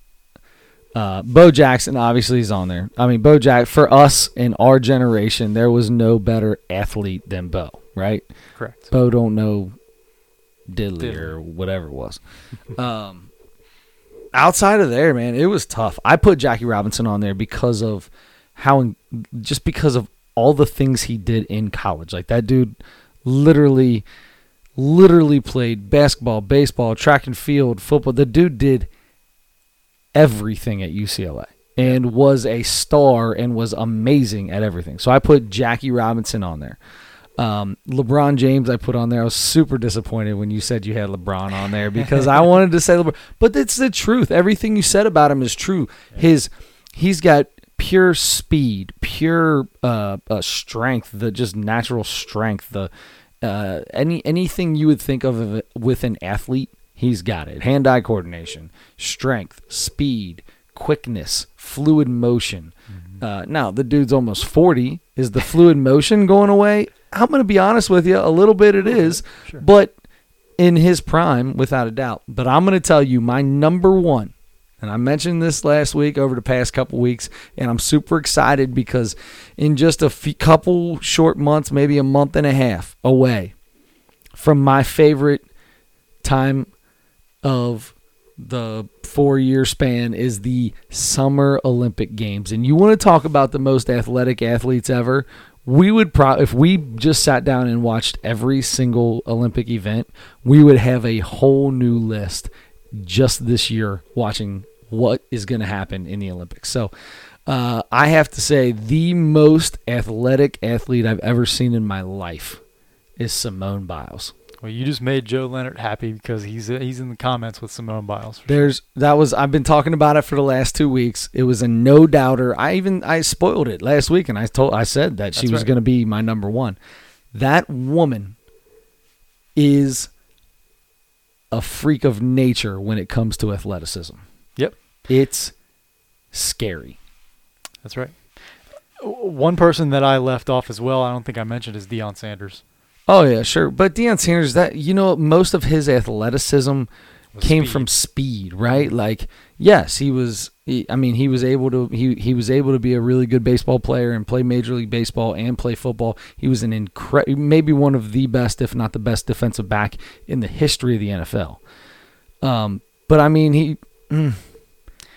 uh, Bo Jackson obviously is on there. I mean, Bo Jack for us in our generation, there was no better athlete than Bo, right? Correct. Bo don't know diddly, Diddly. or whatever it was. um, outside of there, man, it was tough. I put Jackie Robinson on there because of how, just because of all the things he did in college. Like that dude, literally, literally played basketball, baseball, track and field, football. The dude did everything at UCLA and was a star and was amazing at everything. So I put Jackie Robinson on there. Um, LeBron James, I put on there. I was super disappointed when you said you had LeBron on there because I wanted to say LeBron, but it's the truth. Everything you said about him is true. His, he's got pure speed, pure uh, uh, strength, the just natural strength, the uh, any anything you would think of with an athlete, he's got it. Hand-eye coordination, strength, speed, quickness, fluid motion. Uh, now the dude's almost forty. Is the fluid motion going away? I'm going to be honest with you. A little bit it is, Sure. but in his prime, without a doubt. But I'm going to tell you my number one, and I mentioned this last week over the past couple weeks, and I'm super excited because in just a few, couple short months, maybe a month and a half away from my favorite time of the four year span is the Summer Olympic Games. And you want to talk about the most athletic athletes ever? We would probably, if we just sat down and watched every single Olympic event, we would have a whole new list just this year watching what is going to happen in the Olympics. So uh, I have to say, the most athletic athlete I've ever seen in my life is Simone Biles. Well, you just made Joe Leonard happy because he's uh, he's in the comments with Simone Biles. for sure. There's that was I've been talking about it for the last two weeks. It was a no doubter. I even I spoiled it last week and I told I said that she was right. going to be my number one. That woman is a freak of nature when it comes to athleticism. Yep. It's scary. That's right. One person that I left off as well, I don't think I mentioned, is Deion Sanders. Oh yeah, sure. But Deion Sanders, that you know, most of his athleticism came speed. from speed, right? Like, yes, he was. He, I mean, he was able to. He he was able to be a really good baseball player and play Major League Baseball and play football. He was an incredible, maybe one of the best, if not the best, defensive back in the history of the NFL. Um, but I mean, he. mm,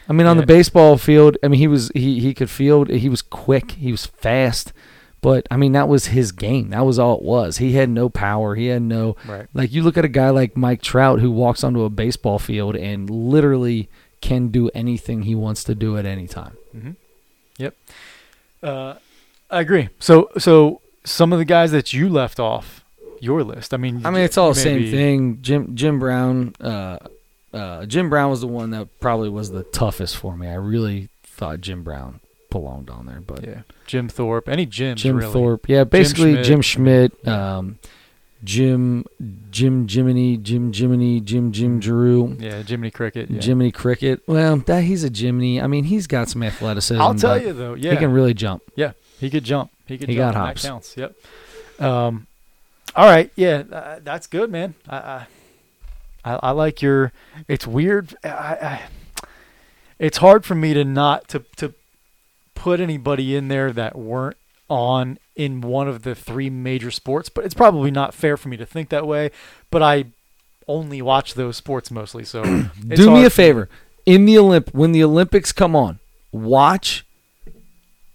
I mean, on Yeah. the baseball field, I mean, he was he he could field. He was quick. He was fast. But I mean, that was his game. That was all it was. He had no power. He had no Right. like you look at a guy like Mike Trout who walks onto a baseball field and literally can do anything he wants to do at any time. hmm Yep. Uh, I agree. So so some of the guys that you left off your list. I mean, I mean, it's all the same thing. Jim Jim Brown, uh, uh, Jim Brown was the one that probably was the toughest for me. I really thought Jim Brown belonged on there, but Yeah. Jim Thorpe. Any Jims Jim really. Thorpe, yeah, basically Schmidt. Jim Schmidt, um, Jim Jim Jiminy, Jim Jiminy, Jim Jim Drew. Yeah, Jiminy Cricket. Yeah. Jiminy Cricket. Well, that he's a Jiminy. I mean, he's got some athleticism. I'll tell you though. Yeah. he can really jump. Yeah, he could jump. He could He jump. got hops. That counts. Yep. Um, all right. Yeah, uh, that's good, man. I, I, I, I like your. It's weird. I, I, it's hard for me to not to to put anybody in there that weren't on in one of the three major sports, but it's probably not fair for me to think that way. But I only watch those sports mostly, so Do me a favor. In the Olymp when the Olympics come on, watch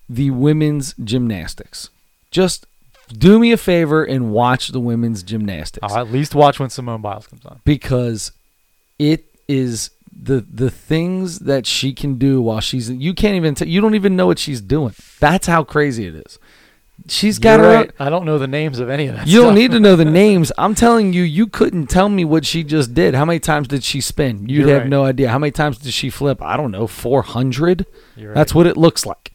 the women's gymnastics. Just do me a favor and watch the women's gymnastics I'll at least watch when Simone Biles comes on. because it is the the things that she can do while she's you can't even t- you don't even know what she's doing. That's how crazy it is. She's got You're her right. I don't know the names of any of that. You don't need to know the names. I'm telling you, you couldn't tell me what she just did. How many times did she spin? You'd You're have right. no idea. How many times did she flip? I don't know, 400? You're right. That's what it looks like.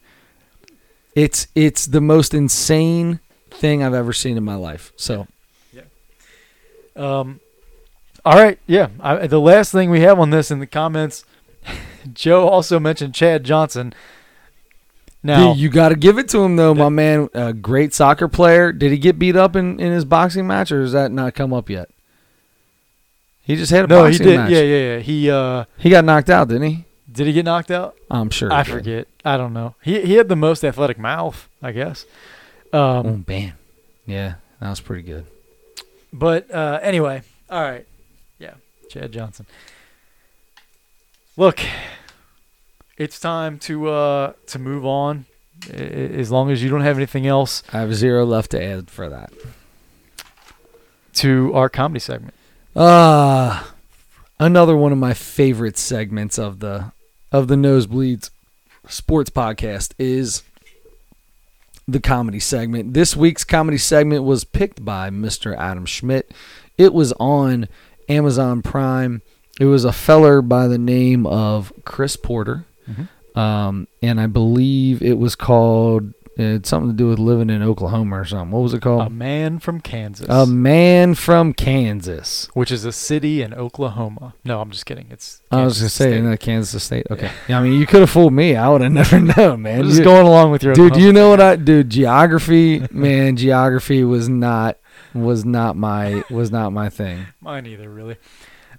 It's it's the most insane thing I've ever seen in my life. So, Yeah. Um, all right, yeah. I, the last thing we have on this in the comments, Joe also mentioned Chad Johnson. Now, you got to give it to him though, my man. A great soccer player. Did he get beat up in, in his boxing match or has that not come up yet? He just had a no, he did. match. Yeah, yeah, yeah. He uh, He got knocked out, didn't he? did he get knocked out? I'm sure. I forget. I don't know. He he had the most athletic mouth, I guess. Um, Oh, man. Yeah, that was pretty good. But uh, anyway, All right. Chad Johnson. Look, it's time to uh to move on. I- As long as you don't have anything else I have zero left to add for that. to our comedy segment. Ah, another one of my favorite segments of the of the Nosebleeds Sports Podcast is the comedy segment. This week's comedy segment was picked by Mr. Adam Schmidt. It was on Amazon Prime. It was a feller by the name of Chris Porter, um, and I believe it was called. It had something to do with living in Oklahoma or something. What was it called? A man from Kansas, a man from Kansas. which is a city in Oklahoma. No, I'm just kidding. It's I was Kansas gonna say, State. Kansas State? Okay. Yeah, I mean, you could have fooled me. I would have never known, man. Just You- going along with your dude, Oklahoma you know thing. what I dude? Geography, man. Geography was not was not my was not my thing. Mine either, really.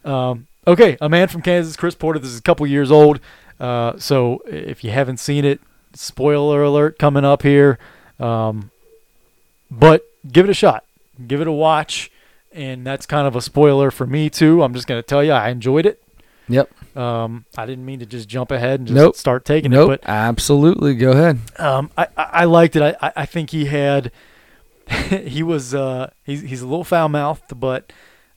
Um, okay, a man from Kansas, Chris Porter. This is a couple years old, uh, so if you haven't seen it, spoiler alert coming up here. Um, but give it a shot, give it a watch, and that's kind of a spoiler for me too. I'm just gonna tell you, I enjoyed it. Yep. Um, I didn't mean to just jump ahead and just Nope. start taking Nope. it, But absolutely. Go ahead. um, I, I I liked it. I, I I think he had he was uh he's he's a little foul mouthed, but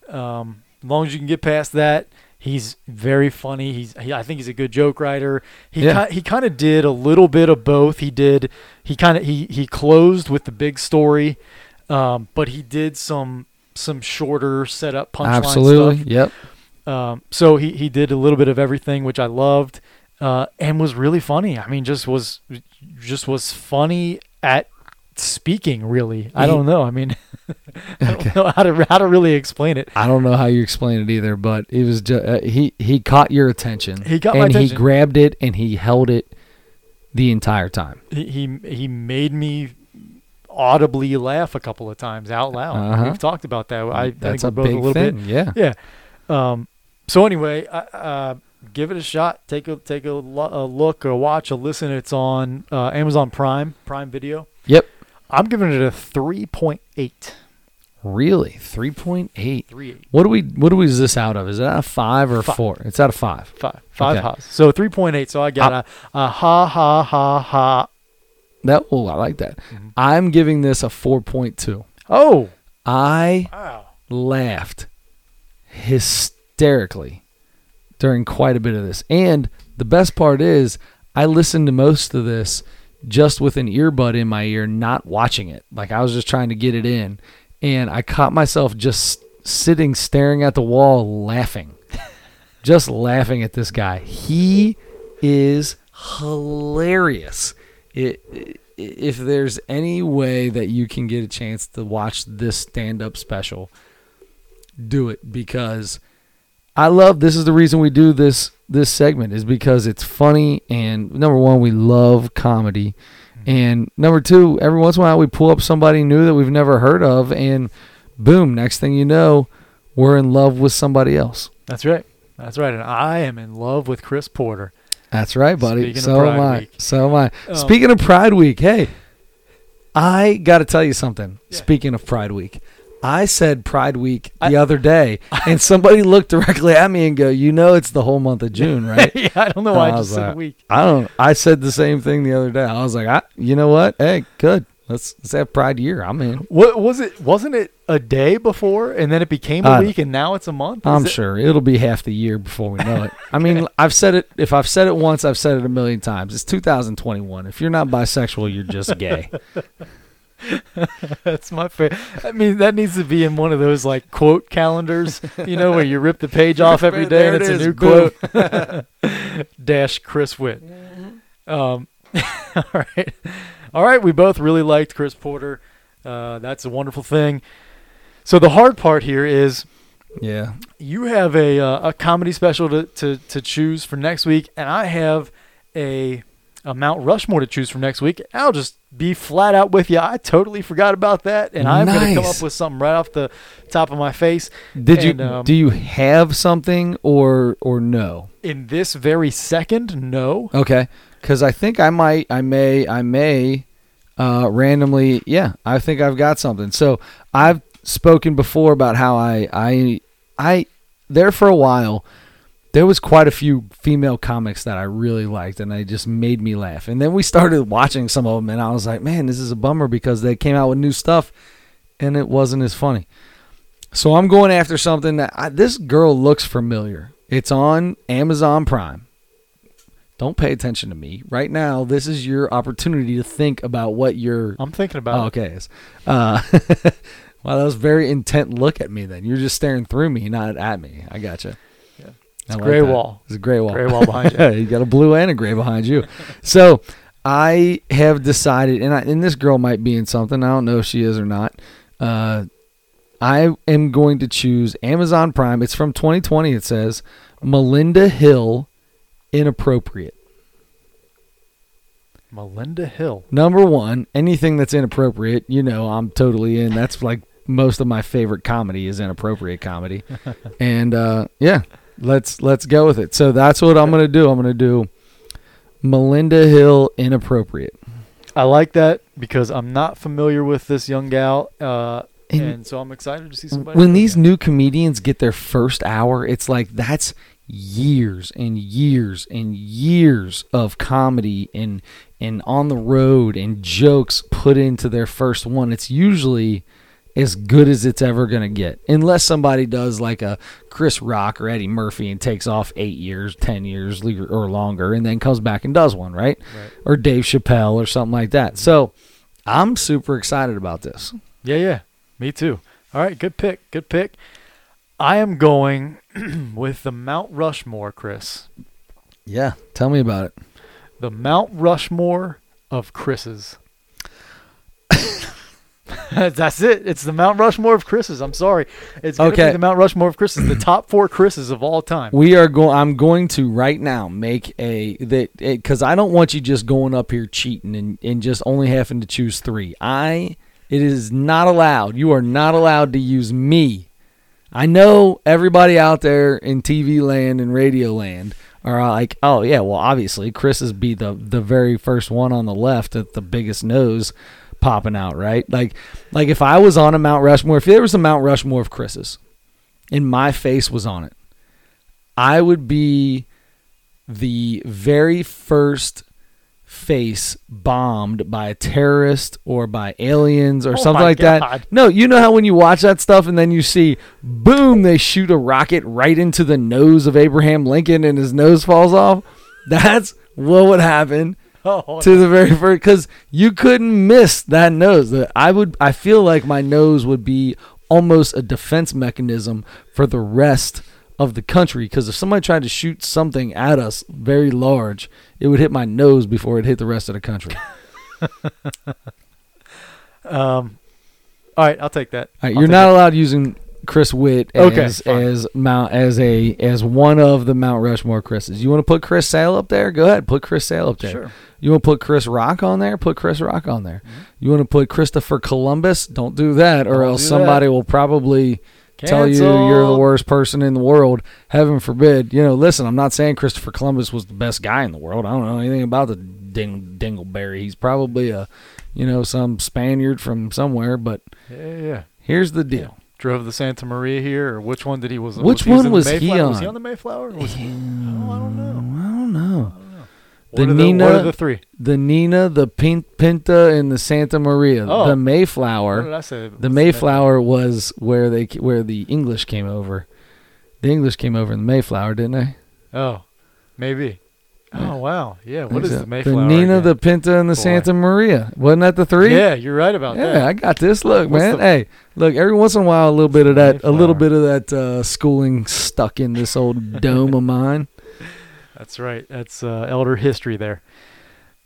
um, as long as you can get past that, he's very funny. He's he, I think he's a good joke writer. He Yeah. ki- he kind of did a little bit of both. He did he kind of he he closed with the big story, um, but he did some some shorter setup punchline Absolutely. stuff. Yep. Um, so he, he did a little bit of everything, which I loved, uh, and was really funny. I mean, just was just was funny at speaking. Really, I don't know. I mean, I don't know how to how to really explain it. I don't know how you explain it either, but it was just uh, he he caught your attention. He got my and he grabbed it and he held it the entire time. He he, he made me audibly laugh a couple of times out loud. Uh-huh. We've talked about that. I, I think a we're both big a little thing. bit Yeah. Yeah. Um, so anyway, I- uh, give it a shot. Take a take a, lo- a look, a watch, a listen. It's on uh, Amazon Prime, Prime Video. Yep. I'm giving it a three point eight. Really, three point eight. Three. What do we? What do we? Is this out of? Is it out of five or Five. four? It's out of five. Five. Five Okay. ha's. So three point eight. So I got a, a ha ha ha ha. That oh, I like that. Mhm. I'm giving this a four point two. Oh. I Wow. laughed hysterically during quite a bit of this, and the best part is I listened to most of this just with an earbud in my ear, not watching it. Like I was just trying to get it in, and I caught myself just sitting staring at the wall, laughing, just laughing at this guy. He is hilarious. It, i if there's any way that you can get a chance to watch this stand-up special, do it because I love. This is the reason we do this this segment is because it's funny and number one we love comedy, and number two every once in a while we pull up somebody new that we've never heard of and boom next thing you know we're in love with somebody else. That's right. That's right. And I am in love with Chris Porter. That's right, buddy. Speaking so am I. Week. So am I. Um, Speaking of Pride Week, hey, I got to tell you something. Yeah. Speaking of Pride Week, I said Pride Week I- the other day, and somebody looked directly at me and go, "You know, it's the whole month of June, right?" yeah, I don't know why I I just was said like- week. I don't. I said the same thing the other day. I was like, I, "You know what? Hey, good. Let's let's have Pride Year. I'm in. What was it? Wasn't it a day before, and then it became a I- week, and now it's a month? Is I'm it- sure it'll be half the year before we know it. I mean, I've said it. If I've said it once, I've said it a million times. It's 2021. If you're not bisexual, you're just gay. That's my favorite. I mean, that needs to be in one of those like quote calendars, you know, where you rip the page off every day There and it it's a new boom. quote. Dash Chris Witt. Um, all right, all right. We both really liked Chris Porter. Uh, that's a wonderful thing. So the hard part here is Yeah. you have a uh, a comedy special to, to to choose for next week, and I have a a Mount Rushmore to choose for next week. I'll just be flat out with you. I totally forgot about that, and I'm going to come up with something right off the top of my face. Did And, you um, do you have something or or no? In this very second, no. Okay, because I think I might, I may, I may, uh, randomly. Yeah, I think I've got something. So I've spoken before about how I I I there for a while. There was quite a few female comics that I really liked, and they just made me laugh. And then we started watching some of them, and I was like, "Man, this is a bummer because they came out with new stuff, and it wasn't as funny." So I'm going after something that I, this girl looks familiar. It's on Amazon Prime. Don't pay attention to me right now. This is your opportunity to think about what you're. I'm thinking about. Oh, okay. Uh, wow, that was a very intent look at me. Then you're just staring through me, not at me. I gotcha. Yeah. I like gray that. wall. It's a gray wall. Gray wall behind you. you got a blue and a gray behind you. So I have decided, and I, and this girl might be in something. I don't know if she is or not. Uh, I am going to choose Amazon Prime. It's from 2020. It says Melinda Hill, inappropriate. Melinda Hill. Number one, anything that's inappropriate, you know, I'm totally in. That's like most of my favorite comedy is inappropriate comedy, and uh, yeah, let's let's go with it. So that's what I'm gonna do. I'm gonna do Melinda Hill inappropriate. I like that because I'm not familiar with this young gal, uh, And- and, so I'm excited to see somebody. when these again. new comedians get their first hour, it's like that's years and years and years of comedy and and on the road and jokes put into their first one. It's usually as good as it's ever going to get. Unless somebody does like a Chris Rock or Eddie Murphy and takes off 8 years, 10 years or longer and then comes back and does one, right? Right. Or Dave Chappelle or something like that. So, I'm super excited about this. Yeah, yeah. Me too. All right, good pick. Good pick. I am going with the Mount Rushmore, Chris. Yeah, tell me about it. The Mount Rushmore of Chris's. That's it. It's the Mount Rushmore of Chris's. I'm sorry. It's gonna Okay. be the Mount Rushmore of Chris's. The top four Chris's of all time. We are going. I'm going to right now make a that because I don't want you just going up here cheating and and just only having to choose three. I it is not allowed. You are not allowed to use me. I know everybody out there in TV land and radio land are like, oh yeah, well obviously Chris is be the the very first one on the left at the biggest nose popping out, right? Like like if I was on a Mount Rushmore, if there was a Mount Rushmore of Chris's, and my face was on it. I would be the very first face bombed by a terrorist or by aliens or Oh something like God. that. No, you know how when you watch that stuff and then you see, boom, they shoot a rocket right into the nose of Abraham Lincoln and his nose falls off? That's what would happen Oh, to the very first because you couldn't miss that nose. That I would, I feel like my nose would be almost a defense mechanism for the rest of the country. Because if somebody tried to shoot something at us very large, it would hit my nose before it hit the rest of the country. um, all right, I'll take that. All right, I'll you're not it. allowed using Chris Witt Okay, as fine. as Mount as a as one of the Mount Rushmore Chris's. You want to put Chris Sale up there? Go ahead, put Chris Sale up there. Sure. You want to put Chris Rock on there? Put Chris Rock on there. Mm-hmm. You want to put Christopher Columbus? Don't do that, or Don't else somebody will probably tell you you're the worst person in the world. Heaven forbid. You know, listen, I'm not saying Christopher Columbus was the best guy in the world. I don't know anything about the ding, Dingleberry. He's probably a, you know, some Spaniard from somewhere. But Yeah, yeah, yeah. here's the deal. Drove the Santa Maria here, or which one did he was? Which was one was the he Mayflower? Was he on? on the Mayflower? Or was he? Oh, I don't know. I don't know. What, The the, what Nina- are the three? The Nina, the Pin- Pinta, and the Santa Maria. Oh. The What Mayflower. did I say? The Mayflower was where they where the English came over. The English came over in the Mayflower, didn't they? Oh, maybe. Oh wow, yeah. What is so. the Mayflower? The Nina, again? the Pinta, and the Boy. Santa Maria. Wasn't that the three? Yeah, you're right about Yeah, that. Yeah, I got this. Look, What's man. the- hey, look. Every once in a while, a little bit of that, a little bit of that uh, schooling stuck in this old dome of mine. That's right. That's uh, elder history there.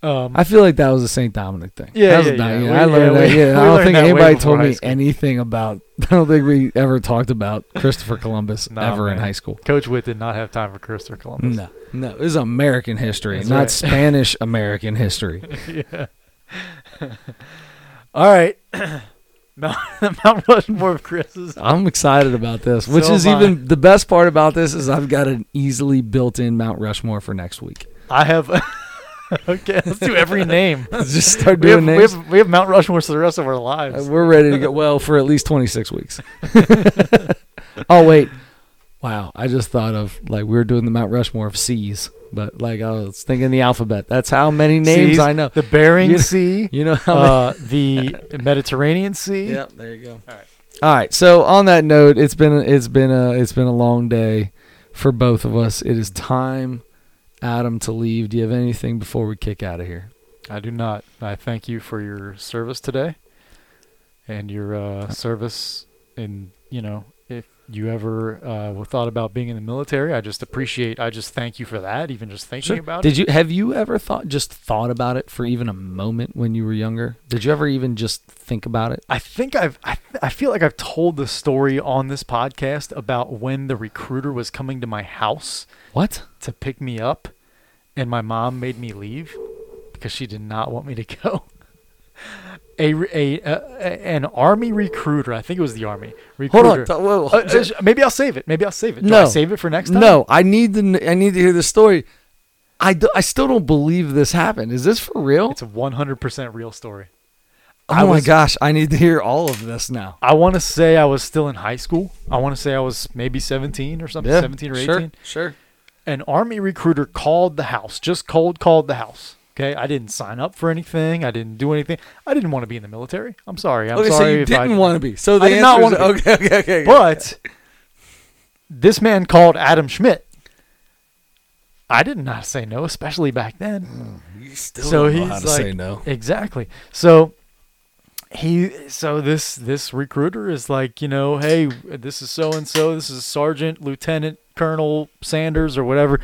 Um, I feel like that was a St. Dominic thing. Yeah, That was yeah, yeah. We- I learned yeah, that. we- Yeah, I don't think anybody told me anything about. I don't think we ever talked about Christopher Columbus Nah, ever in high school. Coach Witt did not have time for Christopher Columbus. No, no, this is American history, That's not right. Spanish American history. yeah. All right. Mount, Mount Rushmore of Chris's. I'm excited about this. Which So is am I. even the best part about this is I've got an easily built-in Mount Rushmore for next week. I have. okay, let's do every name. Let's just start We have, doing we, names. have, we have Mount Rushmore for the rest of our Uh, lives. We're ready to go. Well, for at least 26 weeks. oh wait, Wow, I just thought of like we were doing the Mount Rushmore of C's, but like I was thinking the alphabet. That's how many names Seas, I know. The Bering You- Sea, You know uh, the Mediterranean Sea. Yep, there you go. All right. All right. So on that note, it's been it's been a it's been a long day for both of us. It is time, Adam, to leave. Do you have anything before we kick out of here? I do not. I thank you for your service today, and your uh, service in you know you ever uh, thought about being in the military, I just appreciate. I just thank you for that. Even just thinking about Did it. you have you ever thought just thought about it for even a moment when you were younger? Did you ever even just think about it? I think I've I, I feel like I've told the story on this podcast about when the recruiter was coming to my house What? to pick me up, and my mom made me leave because she did not want me to go. A, a, a, an army recruiter, I think it was the army recruiter. Hold on. th- whoa, Uh, uh, maybe I'll save it. Maybe I'll save it. Do No. I save it for next time? no, I need to. I need to hear the story. I, do, I still don't believe this happened. Is this for real? It's a 100% real story. oh I my was- gosh! I need to hear all of this now. I want to say I was still in high school. I want to say I was maybe 17 or something, 17 or 18. Sure. Sure. An army recruiter called the house, just cold called the house. Okay, I didn't sign up for anything. I didn't do anything. I didn't want to be in the military. I'm sorry. I'm okay, sorry so you didn't want to be. So the I did not answer is- wanna be. Okay, okay, okay. okay. But this man called Adam Schmidt. I did not say no, especially back then. Mm, you still So he's how to like- say no. Exactly. So he so this this recruiter is like, you know, hey, this is so and so, this is Sergeant, Lieutenant, Colonel Sanders or whatever.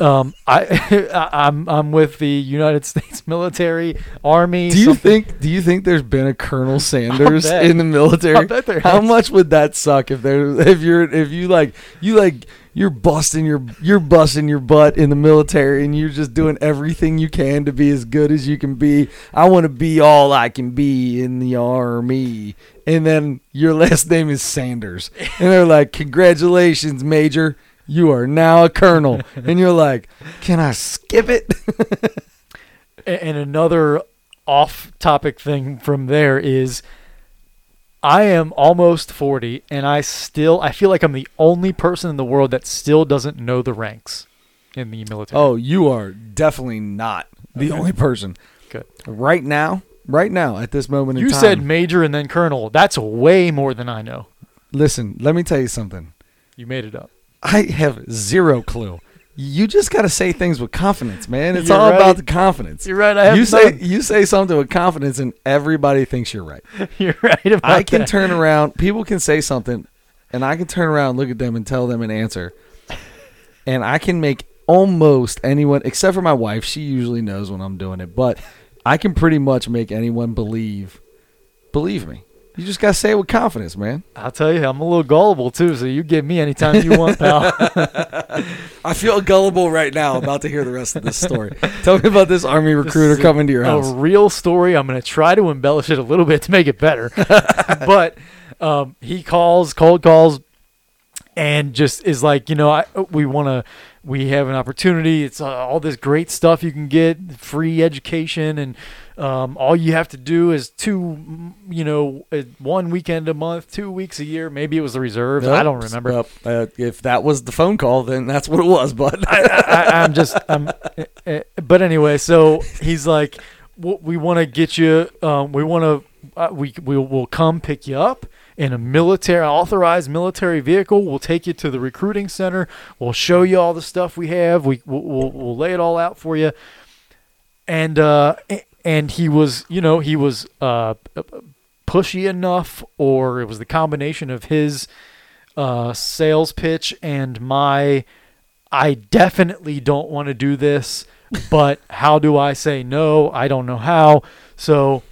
Um, I, I'm I'm with the United States military, army. Do you something. think? Do you think there's been a Colonel Sanders in the military? I bet there How much would that suck if there? If you're if you like you like you're busting your you're busting your butt in the military and you're just doing everything you can to be as good as you can be. I want to be all I can be in the army. And then your last name is Sanders. And they're like, "Congratulations, Major. You are now a colonel." And you're like, "Can I skip it?" And another off-topic thing from there is, I am almost forty, and I still I feel like I'm the only person in the world that still doesn't know the ranks in the military. Oh, you are definitely not the Okay. only person. Good. Right now, right now, at this moment in you time. said major and then colonel. That's way more than I know. listen, let me tell you something. You made it up. I have zero clue. You just got to say things with confidence, man. It's You're all right. about the confidence. You're right. I have You say none. you say something with confidence, and everybody thinks you're right. You're right about I can that. turn around. People can say something, and I can turn around, look at them, and tell them an answer, and I can make almost anyone, except for my wife. She usually knows when I'm doing it, but I can pretty much make anyone believe. Believe me. You just gotta say it with confidence, man. I'll tell you, I'm a little gullible too. So you get me anytime you want, pal. I feel gullible right now about to hear the rest of this story. Tell me about this army recruiter This is coming to your a house. A real story. I'm going to try to embellish it a little bit to make it better. but um, he calls, cold calls, and just is like, you know, I, we want to, we have an opportunity. It's uh, all this great stuff you can get, free education, and um, all you have to do is two, you know, uh, one weekend a month, two weeks a year. Maybe it was the reserves. I don't remember. Yep. Uh, if that was the phone call, then that's what it was. But I, I'm just, I'm, uh, uh, but anyway, so he's like, we want to get you, um, we want to, uh, we we will come pick you up in a military authorized military vehicle. We'll take you to the recruiting center. We'll show you all the stuff we have. We we'll, we'll, we'll lay it all out for you. And uh, and he was, you know, he was uh, pushy enough, or it was the combination of his uh, sales pitch and my I definitely don't want to do this, but how do I say no? I don't know how. So,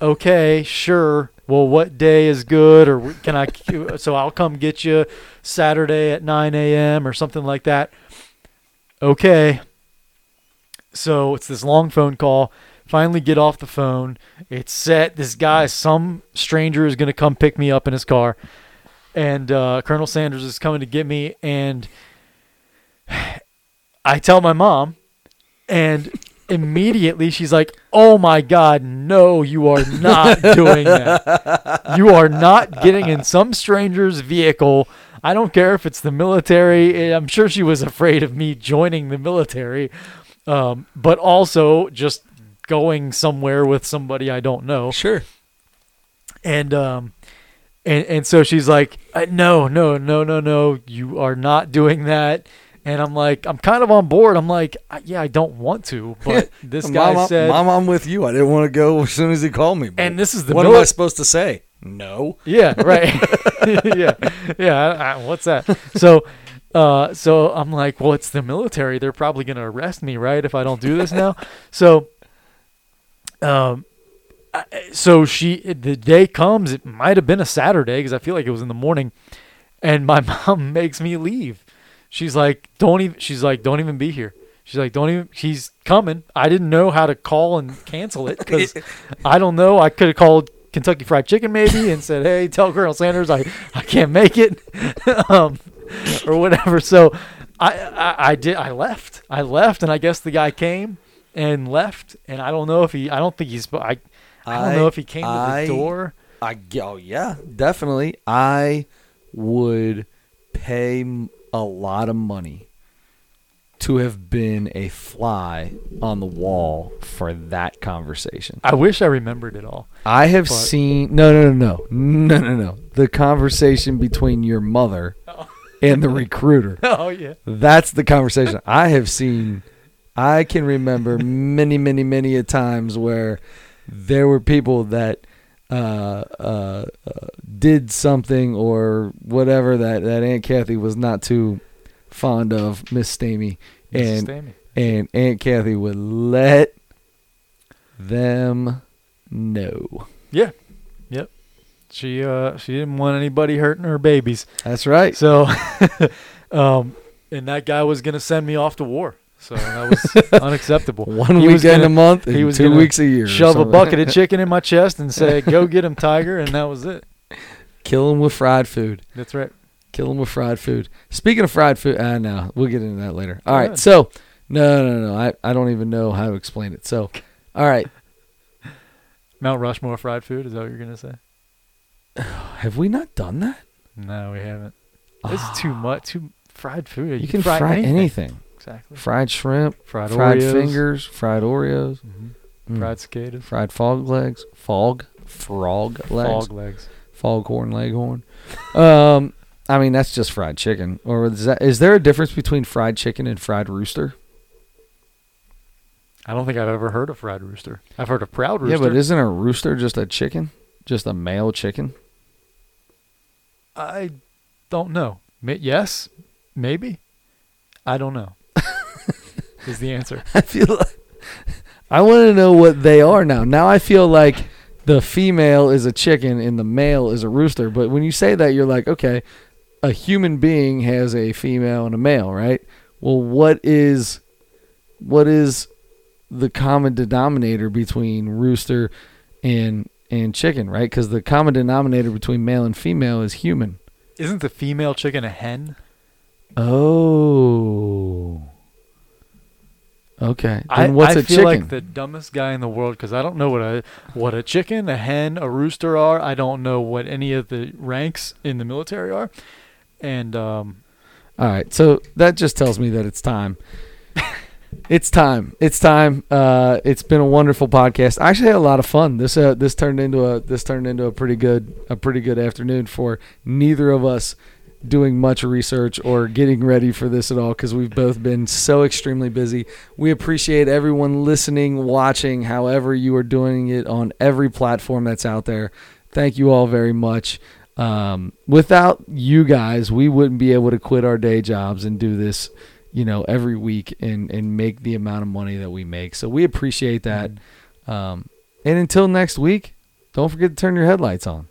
okay, sure. Well, what day is good, or can I? So I'll come get you Saturday at 9 a.m. or something like that. Okay. So it's this long phone call. Finally, get off the phone. It's set. This guy, some stranger, is going to come pick me up in his car, and uh, Colonel Sanders is coming to get me. And I tell my mom, and immediately she's like, "Oh my god, no, you are not doing that. You are not getting in some stranger's vehicle." I don't care if it's the military. I'm sure she was afraid of me joining the military, um, but also just going somewhere with somebody I don't know. Sure. And um, and and so she's like, "Uh, "No, no, no, no, no. You are not doing that." And I'm like, I'm kind of on board. I'm like, "I- yeah, I don't want to, but this guy Mom, said, Mom, I'm with you. I didn't want to go as soon as he called me. and this is the what am I supposed to say? No. Yeah, right. yeah, yeah. I, I, what's that? So, uh, so I'm like, well, it's the military. They're probably gonna arrest me, right, if I don't do this now. so, um, so she the day comes. It might have been a Saturday because I feel like it was in the morning, and my mom makes me leave. She's like, don't even. She's like, don't even be here. She's like, don't even. She's coming. I didn't know how to call and cancel it because I don't know. I could have called Kentucky Fried Chicken maybe and said, hey, tell Colonel Sanders I, I can't make it, um, or whatever. So I, I I did. I left. I left, and I guess the guy came and left, and I don't know if he. I don't think he's. I I don't know if he came to the door. I oh yeah, definitely. I would pay a lot of money to have been a fly on the wall for that conversation. I wish I remembered it all. I have But- seen no no no no no no no the conversation between your mother Oh. and the recruiter. Oh yeah. That's the conversation I have seen. I can remember many, many, many a times where there were people that uh, uh, uh, did something or whatever that, that Aunt Kathy was not too fond of, Miss Stamey, Mrs. and Stamey. and Aunt Kathy would let them know. Yeah. Yep. She uh she didn't want anybody hurting her babies. That's right. So um and that guy was gonna send me off to war. So that was unacceptable. One He weekend gonna a month, he was two weeks a year. Shove a bucket of chicken in my chest and say, Go get him, Tiger, and that was it. Kill him with fried food. That's right. Kill him with fried food. Speaking of fried food, uh, no, we'll get into that later. All Go right, ahead. so no, no, no, I, I don't even know how to explain it. So, all right, Mount Rushmore fried food, is that what you're gonna say? have we not done that? No, we haven't. This is too much too fried food. You, You, can fry, anything. Exactly. Fried shrimp, Fried, fried Oreos. fingers, fried Oreos, Mhm. mm, Fried cicadas. fried fog legs, fog, frog legs, Fog legs. foghorn leghorn. Um, I mean that's just fried chicken. Or is that is there a difference between fried chicken and fried rooster? I don't think I've ever heard of fried rooster. I've heard of proud rooster. Yeah, but isn't a rooster just a chicken? Just a male chicken? I don't know. Yes, maybe. I don't know. Is the answer. I feel like I want to know what they are now. Now I feel like the female is a chicken and the male is a rooster. But when you say that, you're like, okay, a human being has a female and a male, right? Well, what is what is the common denominator between rooster and and chicken, right? Because the common denominator between male and female is human. Isn't the female chicken a hen? Oh. Okay. Then I, what's I a feel chicken? like the dumbest guy in the world because I don't know what a what a chicken, a hen, a rooster are. I don't know what any of the ranks in the military are, and um, All right, so that just tells me that it's time. it's time. It's time. Uh, it's been a wonderful podcast. I actually had a lot of fun. This uh, this turned into a this turned into a pretty good a pretty good afternoon for neither of us doing much research or getting ready for this at all because we've both been so extremely busy. We appreciate everyone listening, watching, however you are doing it on every platform that's out there. Thank you all very much. Um, without you guys, we wouldn't be able to quit our day jobs and do this, you know, every week and and make the amount of money that we make. So we appreciate that. Um, and until next week, don't forget to turn your headlights on.